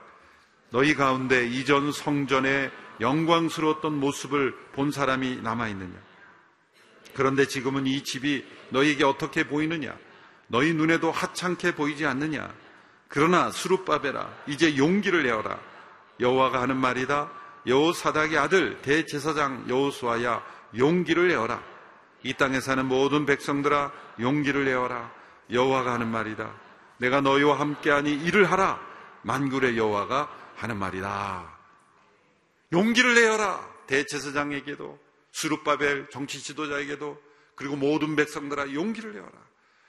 너희 가운데 이전 성전의 영광스러웠던 모습을 본 사람이 남아있느냐? 그런데 지금은 이 집이 너희에게 어떻게 보이느냐? 너희 눈에도 하찮게 보이지 않느냐? 그러나 수룹바베라 이제 용기를 내어라. 여호와가 하는 말이다. 여호사닥의 아들 대제사장 여호수아야 용기를 내어라. 이 땅에 사는 모든 백성들아 용기를 내어라. 여호와가 하는 말이다. 내가 너희와 함께하니 일을 하라. 만굴의 여호와가 하는 말이다. 용기를 내어라. 대체사장에게도 수룹바벨 정치 지도자에게도 그리고 모든 백성들아 용기를 내어라.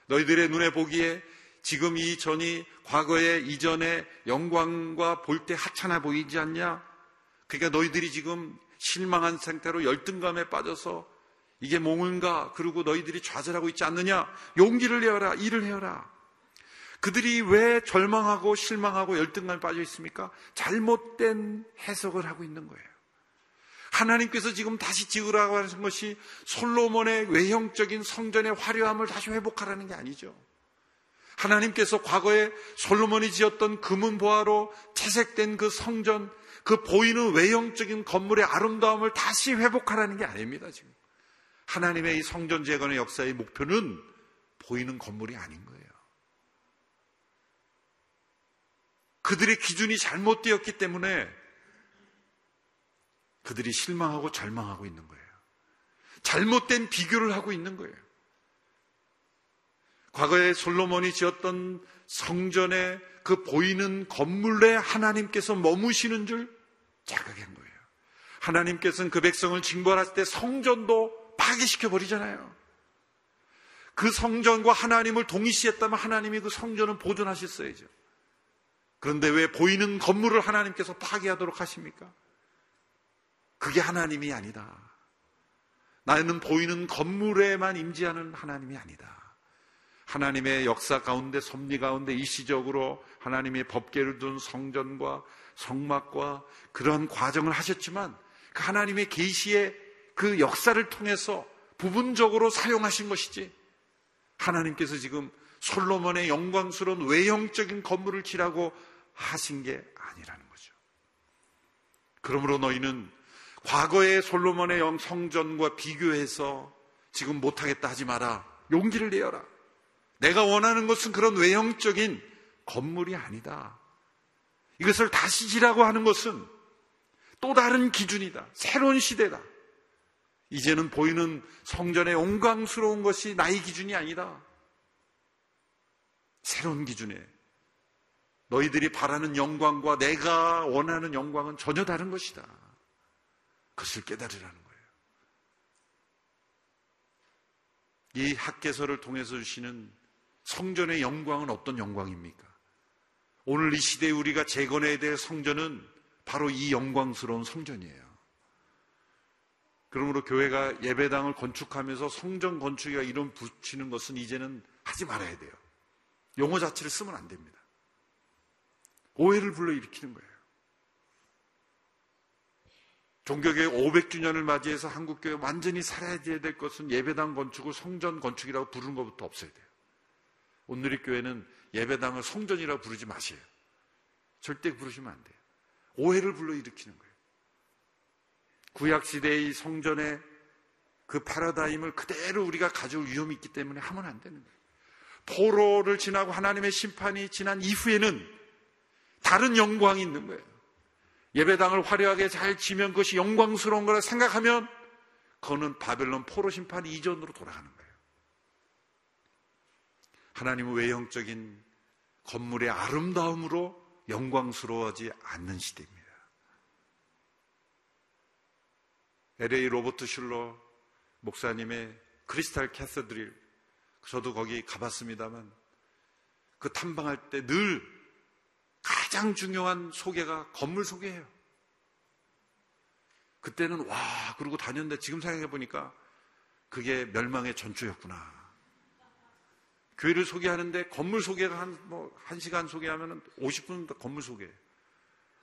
너희들의 눈에 보기에 지금 이 전이 과거의 이전의 영광과 볼 때 하찮아 보이지 않냐? 그러니까 너희들이 지금 실망한 상태로 열등감에 빠져서 이게 뭔가 그리고 너희들이 좌절하고 있지 않느냐? 용기를 내어라. 일을 해어라. 그들이 왜 절망하고 실망하고 열등감에 빠져 있습니까? 잘못된 해석을 하고 있는 거예요. 하나님께서 지금 다시 지으라고 하는 것이 솔로몬의 외형적인 성전의 화려함을 다시 회복하라는 게 아니죠. 하나님께서 과거에 솔로몬이 지었던 금은 보화로 채색된 그 성전, 그 보이는 외형적인 건물의 아름다움을 다시 회복하라는 게 아닙니다, 지금. 하나님의 이 성전 재건의 역사의 목표는 보이는 건물이 아닌 거예요. 그들의 기준이 잘못되었기 때문에 그들이 실망하고 절망하고 있는 거예요. 잘못된 비교를 하고 있는 거예요. 과거에 솔로몬이 지었던 성전의 그 보이는 건물에 하나님께서 머무시는 줄 자각한 거예요. 하나님께서는 그 백성을 징벌할 때 성전도 파괴시켜 버리잖아요. 그 성전과 하나님을 동일시했다면 하나님이 그 성전을 보존하셨어야죠. 그런데 왜 보이는 건물을 하나님께서 파괴하도록 하십니까? 그게 하나님이 아니다. 나는 보이는 건물에만 임지하는 하나님이 아니다. 하나님의 역사 가운데 섭리 가운데 일시적으로 하나님의 법계를 둔 성전과 성막과 그런 과정을 하셨지만 그 하나님의 계시의 그 역사를 통해서 부분적으로 사용하신 것이지 하나님께서 지금 솔로몬의 영광스러운 외형적인 건물을 지라고 하신 게 아니라는 거죠. 그러므로 너희는 과거의 솔로몬의 성전과 비교해서 지금 못하겠다 하지 마라. 용기를 내어라. 내가 원하는 것은 그런 외형적인 건물이 아니다. 이것을 다시 지라고 하는 것은 또 다른 기준이다. 새로운 시대다. 이제는 보이는 성전의 영광스러운 것이 나의 기준이 아니다. 새로운 기준에 너희들이 바라는 영광과 내가 원하는 영광은 전혀 다른 것이다. 그것을 깨달으라는 거예요. 이 학개서를 통해서 주시는 성전의 영광은 어떤 영광입니까? 오늘 이 시대에 우리가 재건해야 될 성전은 바로 이 영광스러운 성전이에요. 그러므로 교회가 예배당을 건축하면서 성전 건축이라 이름 붙이는 것은 이제는 하지 말아야 돼요. 용어 자체를 쓰면 안 됩니다. 오해를 불러일으키는 거예요. 종교교회 500주년을 맞이해서 한국교회 완전히 살아야 될 것은 예배당 건축을 성전 건축이라고 부르는 것부터 없어야 돼요. 오늘의 교회는 예배당을 성전이라고 부르지 마세요. 절대 부르시면 안 돼요. 오해를 불러일으키는 거예요. 구약 시대의 성전의 그 파라다임을 그대로 우리가 가져올 위험이 있기 때문에 하면 안 되는 거예요. 포로를 지나고 하나님의 심판이 지난 이후에는 다른 영광이 있는 거예요. 예배당을 화려하게 잘 지면 그것이 영광스러운 거라 생각하면 그거는 바벨론 포로 심판 이전으로 돌아가는 거예요. 하나님은 외형적인 건물의 아름다움으로 영광스러워하지 않는 시대입니다. LA 로버트 슐러 목사님의 크리스탈 캐서드릴 저도 거기 가봤습니다만 그 탐방할 때 늘 가장 중요한 소개가 건물 소개예요. 그때는 와 그러고 다녔는데 지금 생각해 보니까 그게 멸망의 전초였구나. 교회를 소개하는데 건물 소개가 한, 뭐, 한 시간 소개하면 50분 건물 소개.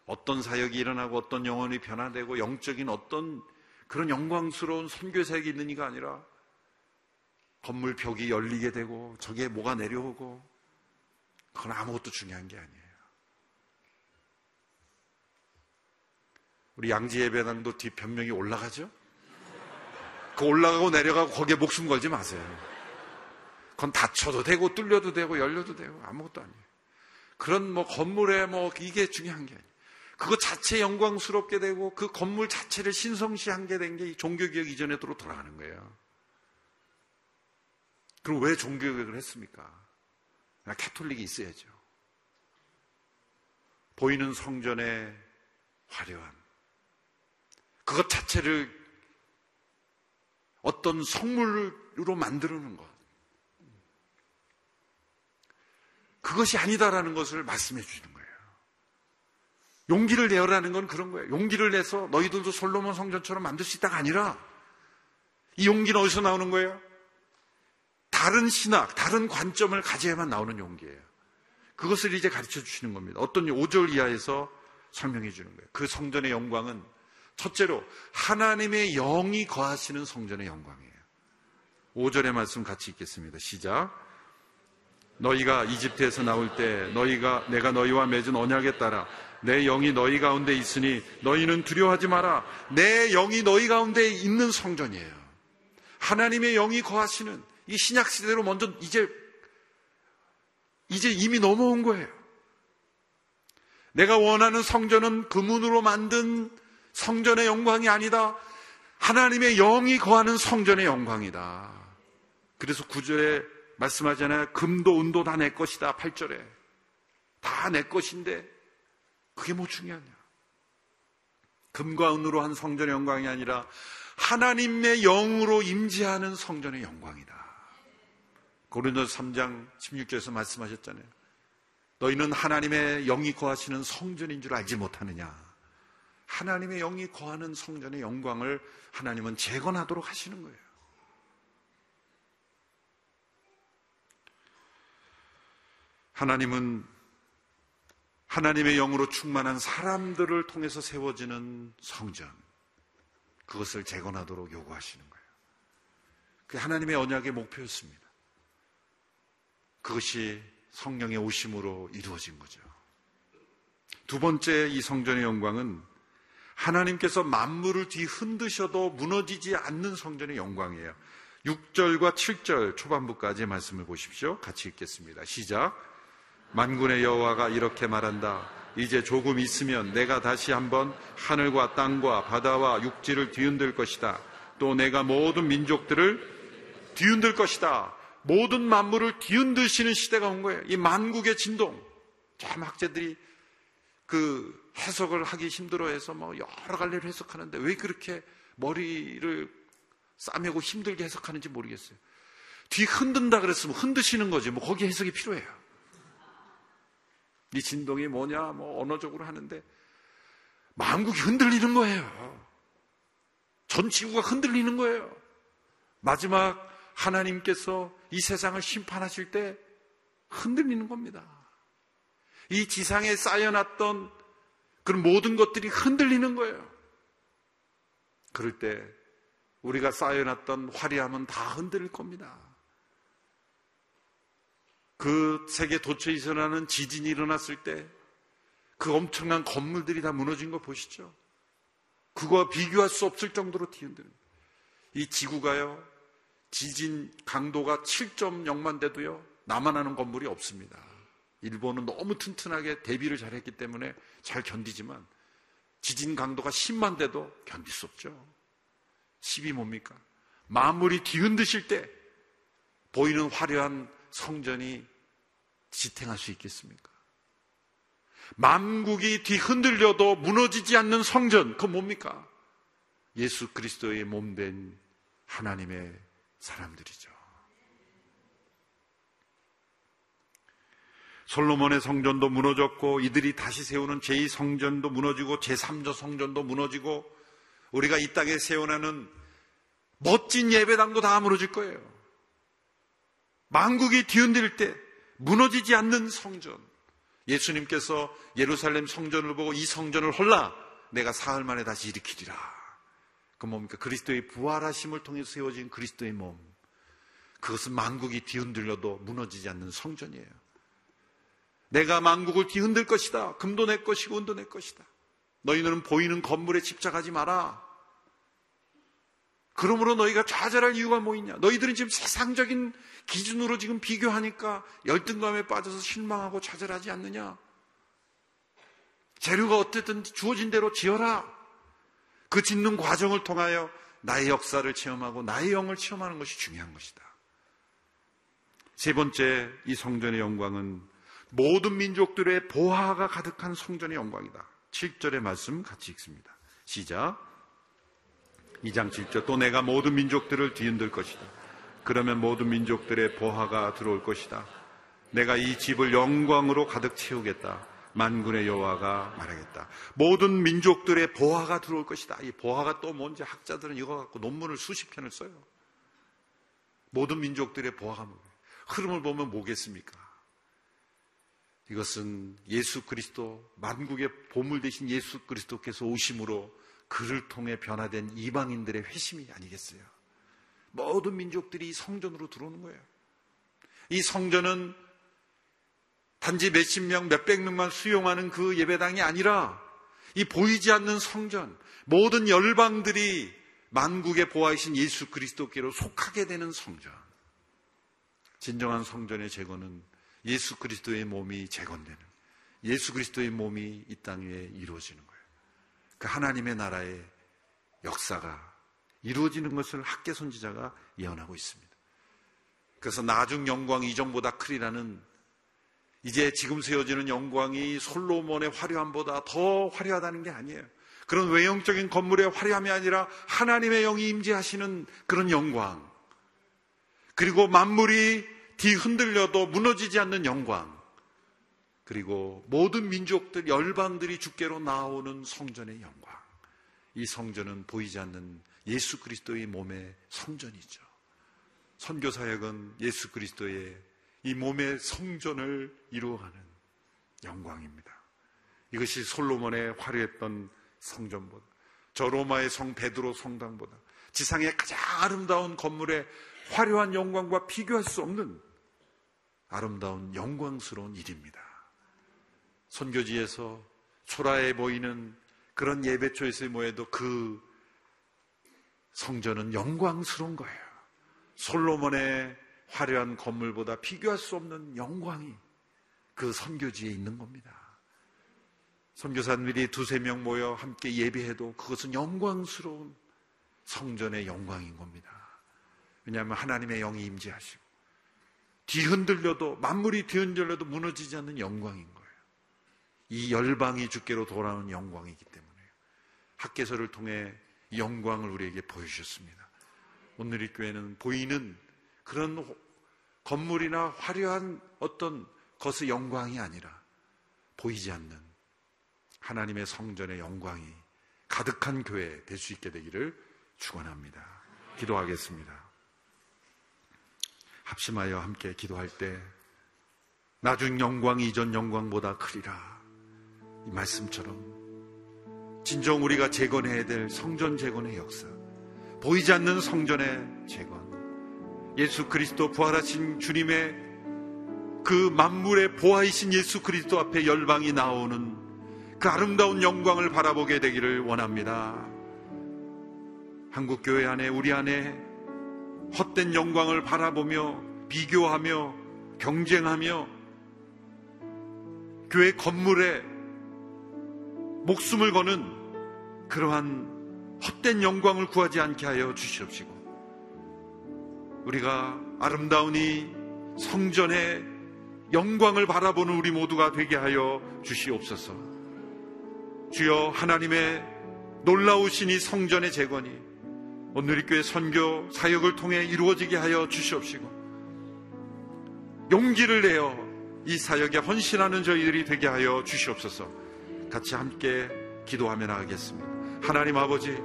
어떤 사역이 일어나고 어떤 영혼이 변화되고 영적인 어떤 그런 영광스러운 선교사역이 있는 이가 아니라 건물 벽이 열리게 되고 저게 뭐가 내려오고 그건 아무것도 중요한 게 아니에요. 우리 양지 예배당도 뒷 변명이 올라가죠? 그 올라가고 내려가고 거기에 목숨 걸지 마세요. 그건 닫혀도 되고 뚫려도 되고 열려도 되고 아무것도 아니에요. 그런 뭐 건물에 뭐 이게 중요한 게 아니에요. 그거 자체 영광스럽게 되고 그 건물 자체를 신성시한 게 된 게 종교개혁 이전에도 돌아가는 거예요. 그럼 왜 종교개혁을 했습니까? 캐톨릭이 있어야죠. 보이는 성전의 화려함. 그것 자체를 어떤 성물로 만드는 것. 그것이 아니다라는 것을 말씀해 주시는 거예요. 용기를 내어라는 건 그런 거예요. 용기를 내서 너희들도 솔로몬 성전처럼 만들 수 있다가 아니라 이 용기는 어디서 나오는 거예요? 다른 신학, 다른 관점을 가져야만 나오는 용기예요. 그것을 이제 가르쳐 주시는 겁니다. 어떤 5절 이하에서 설명해 주는 거예요. 그 성전의 영광은 첫째로 하나님의 영이 거하시는 성전의 영광이에요. 5절의 말씀 같이 읽겠습니다. 시작. 너희가 이집트에서 나올 때 너희가 내가 너희와 맺은 언약에 따라 내 영이 너희 가운데 있으니 너희는 두려워하지 마라. 내 영이 너희 가운데 있는 성전이에요. 하나님의 영이 거하시는 이 신약 시대로 먼저 이제 이제 이미 넘어온 거예요. 내가 원하는 성전은 금문으로 만든 성전의 영광이 아니다. 하나님의 영이 거하는 성전의 영광이다. 그래서 구절에 말씀하잖아요. 금도 은도 다 내 것이다. 8절에. 다 내 것인데 그게 뭐 중요하냐. 금과 은으로 한 성전의 영광이 아니라 하나님의 영으로 임재하는 성전의 영광이다. 고린도서 3장 16절에서 말씀하셨잖아요. 너희는 하나님의 영이 거하시는 성전인 줄 알지 못하느냐. 하나님의 영이 거하는 성전의 영광을 하나님은 재건하도록 하시는 거예요. 하나님은 하나님의 영으로 충만한 사람들을 통해서 세워지는 성전, 그것을 재건하도록 요구하시는 거예요. 그 하나님의 언약의 목표였습니다. 그것이 성령의 오심으로 이루어진 거죠. 두 번째 이 성전의 영광은 하나님께서 만물을 뒤흔드셔도 무너지지 않는 성전의 영광이에요. 6절과 7절 초반부까지 말씀을 보십시오. 같이 읽겠습니다. 시작. 만군의 여호와가 이렇게 말한다. 이제 조금 있으면 내가 다시 한번 하늘과 땅과 바다와 육지를 뒤흔들 것이다. 또 내가 모든 민족들을 뒤흔들 것이다. 모든 만물을 뒤흔드시는 시대가 온 거예요. 이 만국의 진동. 참 학자들이 그 해석을 하기 힘들어해서 뭐 여러 갈래로 해석하는데 왜 그렇게 머리를 싸매고 힘들게 해석하는지 모르겠어요. 뒤 흔든다 그랬으면 흔드시는 거지. 뭐 거기 해석이 필요해요. 이 진동이 뭐냐, 뭐 언어적으로 하는데 만국이 흔들리는 거예요. 전 지구가 흔들리는 거예요. 마지막 하나님께서 이 세상을 심판하실 때 흔들리는 겁니다. 이 지상에 쌓여놨던 그런 모든 것들이 흔들리는 거예요. 그럴 때 우리가 쌓여놨던 화려함은 다 흔들릴 겁니다. 그 세계 도처에 일어나는 지진이 일어났을 때 그 엄청난 건물들이 다 무너진 거 보시죠? 그거와 비교할 수 없을 정도로 뒤흔드는 이 지구가요, 지진 강도가 7.0만 돼도요, 남아나는 건물이 없습니다. 일본은 너무 튼튼하게 대비를 잘했기 때문에 잘 견디지만 지진 강도가 10만 돼도 견딜 수 없죠. 10이 뭡니까? 마물이 뒤흔드실 때 보이는 화려한 성전이 지탱할 수 있겠습니까? 만국이 뒤흔들려도 무너지지 않는 성전, 그건 뭡니까? 예수 그리스도의 몸 된 하나님의 사람들이죠. 솔로몬의 성전도 무너졌고 이들이 다시 세우는 제2 성전도 무너지고 제3조 성전도 무너지고 우리가 이 땅에 세워나는 멋진 예배당도 다 무너질 거예요. 만국이 뒤흔들 때 무너지지 않는 성전. 예수님께서 예루살렘 성전을 보고 이 성전을 홀라 내가 사흘 만에 다시 일으키리라. 그 뭡니까? 그리스도의 부활하심을 통해 세워진 그리스도의 몸. 그것은 만국이 뒤흔들려도 무너지지 않는 성전이에요. 내가 만국을 뒤흔들 것이다. 금도 내 것이고 은도 내 것이다. 너희는 보이는 건물에 집착하지 마라. 그러므로 너희가 좌절할 이유가 뭐 있냐? 너희들은 지금 세상적인 기준으로 지금 비교하니까 열등감에 빠져서 실망하고 좌절하지 않느냐? 재료가 어쨌든 주어진 대로 지어라. 그 짓는 과정을 통하여 나의 역사를 체험하고 나의 영을 체험하는 것이 중요한 것이다. 세 번째, 이 성전의 영광은 모든 민족들의 보화가 가득한 성전의 영광이다. 7절의 말씀 같이 읽습니다. 시작. 2장 7절 또 내가 모든 민족들을 뒤흔들 것이다. 그러면 모든 민족들의 보화가 들어올 것이다. 내가 이 집을 영광으로 가득 채우겠다. 만군의 여호와가 말하겠다. 모든 민족들의 보화가 들어올 것이다. 이 보화가 또 뭔지 학자들은 이거 갖고 논문을 수십 편을 써요. 모든 민족들의 보화가 뭐예요? 흐름을 보면 뭐겠습니까? 이것은 예수 그리스도 만국의 보물 대신 예수 그리스도께서 오심으로 그를 통해 변화된 이방인들의 회심이 아니겠어요? 모든 민족들이 성전으로 들어오는 거예요. 이 성전은 단지 몇십 명, 몇백 명만 수용하는 그 예배당이 아니라 이 보이지 않는 성전, 모든 열방들이 만국의 보아이신 예수 그리스도께로 속하게 되는 성전. 진정한 성전의 재건은 예수 그리스도의 몸이 재건되는 예수 그리스도의 몸이 이 땅 위에 이루어지는 거예요. 그 하나님의 나라의 역사가 이루어지는 것을 학계 선지자가 예언하고 있습니다. 그래서 나중 영광이 이전보다 크리라는 이제 지금 세워지는 영광이 솔로몬의 화려함보다 더 화려하다는 게 아니에요. 그런 외형적인 건물의 화려함이 아니라 하나님의 영이 임재하시는 그런 영광. 그리고 만물이 뒤흔들려도 무너지지 않는 영광. 그리고 모든 민족들, 열방들이 주께로 나오는 성전의 영광. 이 성전은 보이지 않는 예수 그리스도의 몸의 성전이죠. 선교 사역은 예수 그리스도의 이 몸의 성전을 이루어가는 영광입니다. 이것이 솔로몬의 화려했던 성전보다, 저 로마의 성 베드로 성당보다, 지상의 가장 아름다운 건물의 화려한 영광과 비교할 수 없는 아름다운 영광스러운 일입니다. 선교지에서 초라해 보이는 그런 예배초에서의 모여도 그 성전은 영광스러운 거예요. 솔로몬의 화려한 건물보다 비교할 수 없는 영광이 그 선교지에 있는 겁니다. 선교사들이 두세 명 모여 함께 예배해도 그것은 영광스러운 성전의 영광인 겁니다. 왜냐하면 하나님의 영이 임재하시고 뒤흔들려도 만물이 뒤흔들려도 무너지지 않는 영광인 거예요. 이 열방이 주께로 돌아오는 영광이기 때문에 학계서를 통해 영광을 우리에게 보여주셨습니다. 오늘 이 교회는 보이는 그런 건물이나 화려한 어떤 것의 영광이 아니라 보이지 않는 하나님의 성전의 영광이 가득한 교회 될 수 있게 되기를 축원합니다. 기도하겠습니다. 합심하여 함께 기도할 때 나중 영광이 이전 영광보다 크리라 이 말씀처럼 진정 우리가 재건해야 될 성전 재건의 역사 보이지 않는 성전의 재건 예수 그리스도 부활하신 주님의 그 만물의 보아이신 예수 그리스도 앞에 열방이 나오는 그 아름다운 영광을 바라보게 되기를 원합니다. 한국 교회 안에 우리 안에 헛된 영광을 바라보며 비교하며 경쟁하며 교회 건물에 목숨을 거는 그러한 헛된 영광을 구하지 않게 하여 주시옵시고 우리가 아름다운 이 성전의 영광을 바라보는 우리 모두가 되게 하여 주시옵소서. 주여 하나님의 놀라우신 이 성전의 재건이 오늘 이 교회 선교 사역을 통해 이루어지게 하여 주시옵시고 용기를 내어 이 사역에 헌신하는 저희들이 되게 하여 주시옵소서. 같이 함께 기도하며 나가겠습니다. 하나님 아버지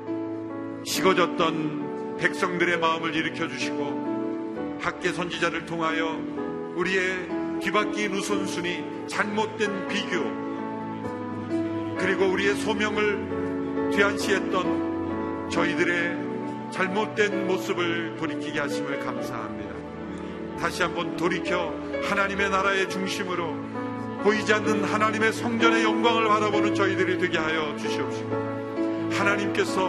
식어졌던 백성들의 마음을 일으켜 주시고 학계 선지자를 통하여 우리의 뒤바뀐 우선순위, 잘못된 비교, 그리고 우리의 소명을 뒤안시했던 저희들의 잘못된 모습을 돌이키게 하심을 감사합니다. 다시 한번 돌이켜 하나님의 나라의 중심으로 보이지 않는 하나님의 성전의 영광을 바라보는 저희들이 되게 하여 주시옵시고 하나님께서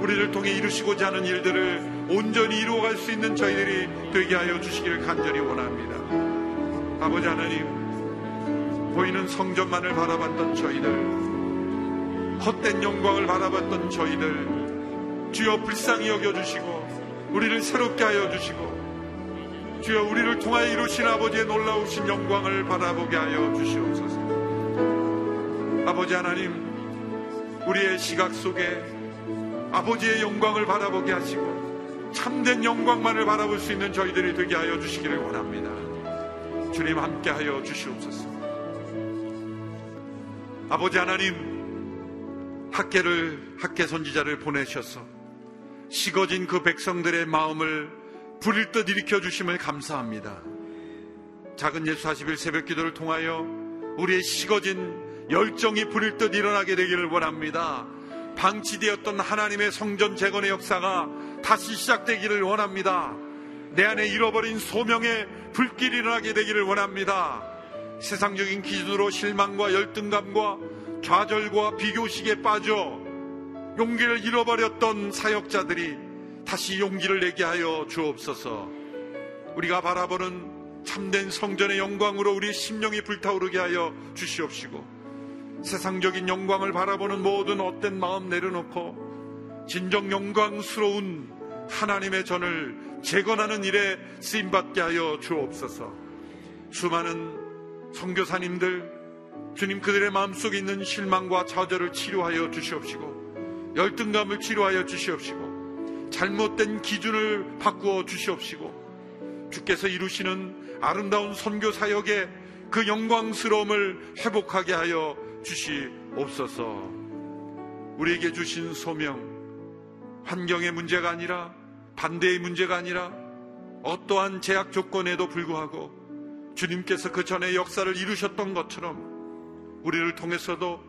우리를 통해 이루시고자 하는 일들을 온전히 이루어갈 수 있는 저희들이 되게 하여 주시기를 간절히 원합니다. 아버지 하나님, 보이는 성전만을 바라봤던 저희들, 헛된 영광을 바라봤던 저희들, 주여 불쌍히 여겨주시고, 우리를 새롭게 하여 주시고, 주여 우리를 통하여 이루신 아버지의 놀라우신 영광을 바라보게 하여 주시옵소서. 아버지 하나님, 우리의 시각 속에 아버지의 영광을 바라보게 하시고, 참된 영광만을 바라볼 수 있는 저희들이 되게 하여 주시기를 원합니다. 주님 함께 하여 주시옵소서. 아버지 하나님 학계를 학계 선지자를 보내셔서 식어진 그 백성들의 마음을 부릴 듯 일으켜 주심을 감사합니다. 작은 예수 40일 새벽 기도를 통하여 우리의 식어진 열정이 부릴 듯 일어나게 되기를 원합니다. 방치되었던 하나님의 성전 재건의 역사가 다시 시작되기를 원합니다. 내 안에 잃어버린 소명의 불길이 일어나게 되기를 원합니다. 세상적인 기준으로 실망과 열등감과 좌절과 비교식에 빠져 용기를 잃어버렸던 사역자들이 다시 용기를 내게 하여 주옵소서. 우리가 바라보는 참된 성전의 영광으로 우리 심령이 불타오르게 하여 주시옵시고 세상적인 영광을 바라보는 모든 헛된 마음 내려놓고 진정 영광스러운 하나님의 전을 재건하는 일에 쓰임받게 하여 주옵소서. 수많은 선교사님들 주님 그들의 마음속에 있는 실망과 좌절을 치료하여 주시옵시고 열등감을 치료하여 주시옵시고 잘못된 기준을 바꾸어 주시옵시고 주께서 이루시는 아름다운 선교 사역의 그 영광스러움을 회복하게 하여 주시옵소서. 우리에게 주신 소명 환경의 문제가 아니라 반대의 문제가 아니라 어떠한 제약 조건에도 불구하고 주님께서 그 전에 역사를 이루셨던 것처럼 우리를 통해서도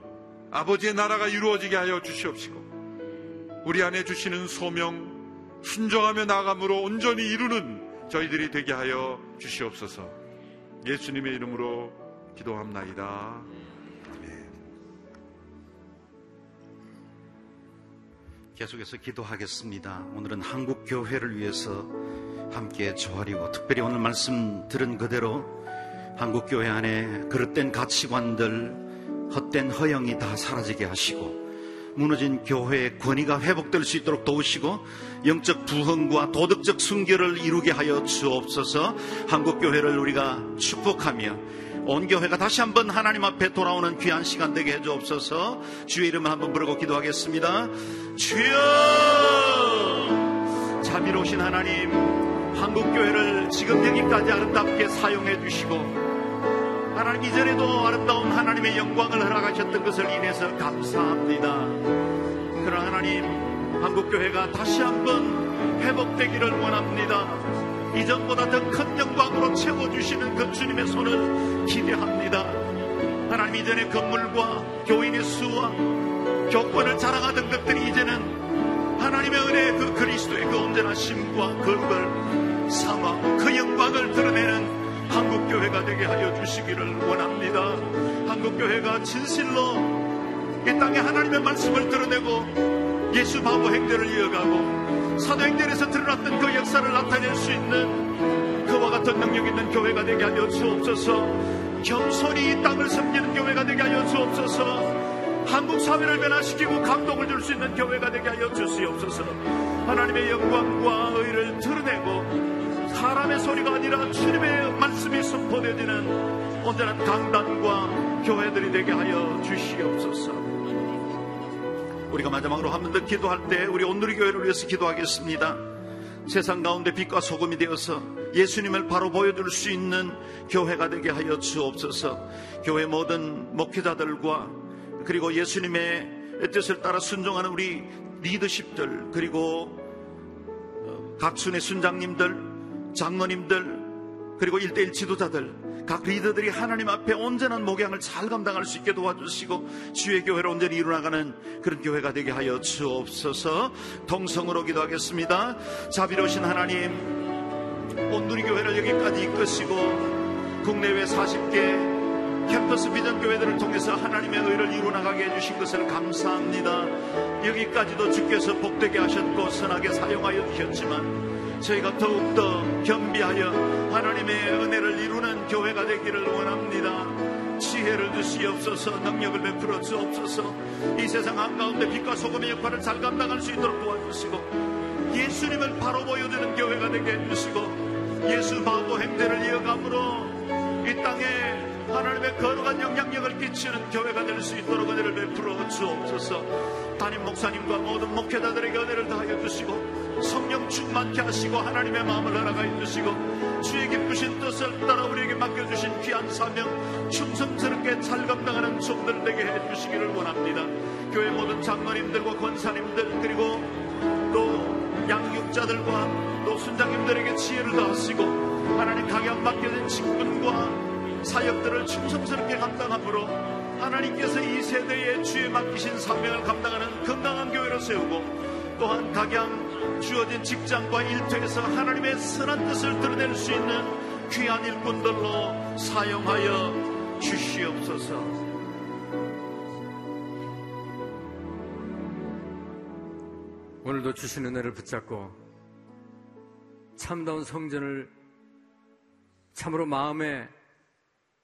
아버지의 나라가 이루어지게 하여 주시옵시고 우리 안에 주시는 소명 순정하며 나감으로 온전히 이루는 저희들이 되게 하여 주시옵소서 예수님의 이름으로 기도합나이다. 계속해서 기도하겠습니다. 오늘은 한국 교회를 위해서 함께 조아리고 특별히 오늘 말씀 들은 그대로 한국 교회 안에 그릇된 가치관들, 헛된 허영이 다 사라지게 하시고 무너진 교회의 권위가 회복될 수 있도록 도우시고 영적 부흥과 도덕적 순결을 이루게 하여 주옵소서 한국 교회를 우리가 축복하며 온 교회가 다시 한번 하나님 앞에 돌아오는 귀한 시간 되게 해주옵소서 주의 이름을 한번 부르고 기도하겠습니다. 주여! 자비로우신 하나님, 한국교회를 지금 여기까지 아름답게 사용해 주시고 하나님 이전에도 아름다운 하나님의 영광을 허락하셨던 것을 인해서 감사합니다. 그러나 하나님, 한국교회가 다시 한번 회복되기를 원합니다. 이전보다 더 큰 영광으로 채워주시는 그 주님의 손을 기대합니다. 하나님 이전의 건물과 교인의 수와 교권을 자랑하던 것들이 이제는 하나님의 은혜의 그 그리스도의 그 온전하심과 거룩을 삼아 그 영광을 드러내는 한국교회가 되게 하여 주시기를 원합니다. 한국교회가 진실로 이 땅에 하나님의 말씀을 드러내고 예수 바보 행대를 이어가고 사도행전에서 드러났던 그 역사를 나타낼 수 있는 그와 같은 능력 있는 교회가 되게 하여 주옵소서 겸손히 이 땅을 섬기는 교회가 되게 하여 주옵소서 한국 사회를 변화시키고 감동을 줄 수 있는 교회가 되게 하여 주시옵소서 하나님의 영광과 의를 드러내고 사람의 소리가 아니라 주님의 말씀이 선포되어지는 온전한 강단과 교회들이 되게 하여 주시옵소서 우리가 마지막으로 한 번 더 기도할 때 우리 온누리 교회를 위해서 기도하겠습니다. 세상 가운데 빛과 소금이 되어서 예수님을 바로 보여줄 수 있는 교회가 되게 하여 주옵소서. 교회 모든 목회자들과 그리고 예수님의 뜻을 따라 순종하는 우리 리더십들 그리고 어, 각순의 순장님들, 장로님들 그리고 일대일 지도자들 각 리더들이 하나님 앞에 온전한 목양을 잘 감당할 수 있게 도와주시고 주의 교회를 온전히 이루나가는 그런 교회가 되게 하여 주옵소서 동성으로 기도하겠습니다. 자비로우신 하나님 온누리 교회를 여기까지 이끄시고 국내외 40개 캠퍼스 비전 교회들을 통해서 하나님의 의를 이루 나가게 해주신 것을 감사합니다. 여기까지도 주께서 복되게 하셨고 선하게 사용하여 주셨지만 저희가 더욱더 겸비하여 하나님의 은혜를 이루는 교회가 되기를 원합니다. 지혜를 주시옵소서 능력을 베풀어 주옵소서 이 세상 한가운데 빛과 소금의 역할을 잘 감당할 수 있도록 도와주시고 예수님을 바로 보여주는 교회가 되게 해주시고 예수 바보 행대를 이어감으로 이 땅에 하나님의 거룩한 영향력을 끼치는 교회가 될 수 있도록 은혜를 베풀어 주옵소서. 담임 목사님과 모든 목회자들에게 은혜를 다하여 주시고 성령 충만케 하시고 하나님의 마음을 허락하여 주시고 주의 기쁘신 뜻을 따라 우리에게 맡겨주신 귀한 사명 충성스럽게 잘 감당하는 종들 되게 해주시기를 원합니다. 교회 모든 장로님들과 권사님들 그리고 또 양육자들과 또 순장님들에게 지혜를 더하시고 하나님 각양 맡겨진 직분과 사역들을 충성스럽게 감당함으로 하나님께서 이 세대에 주에 맡기신 사명을 감당하는 건강한 교회로 세우고 또한 각양 주어진 직장과 일터에서 하나님의 선한 뜻을 드러낼 수 있는 귀한 일꾼들로 사용하여 주시옵소서. 오늘도 주신 은혜를 붙잡고 참다운 성전을 참으로 마음에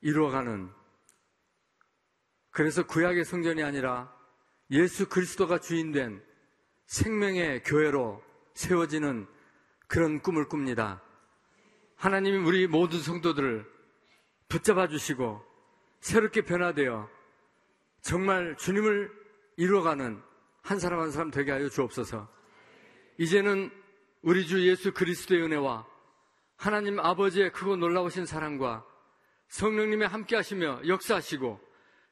이루어가는 그래서 구약의 성전이 아니라 예수 그리스도가 주인된 생명의 교회로 세워지는 그런 꿈을 꿉니다. 하나님이 우리 모든 성도들을 붙잡아 주시고 새롭게 변화되어 정말 주님을 이루어가는 한 사람 한 사람 되게 하여 주옵소서. 이제는 우리 주 예수 그리스도의 은혜와 하나님 아버지의 크고 놀라우신 사랑과 성령님의 함께 하시며 역사하시고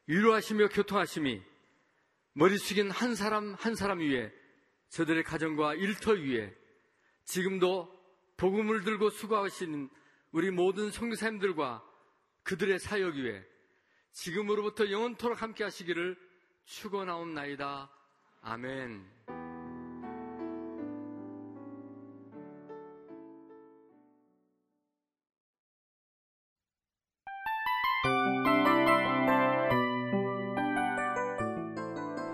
위로하시며 교통하심이 머리 숙인 한 사람 한 사람 위에 저들의 가정과 일터 위에 지금도 복음을 들고 수고하시는 우리 모든 성교사님들과 그들의 사역 위에 지금으로부터 영원토록 함께 하시기를 축원하옵나이다. 아멘.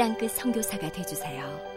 땅끝 성교사가 되주세요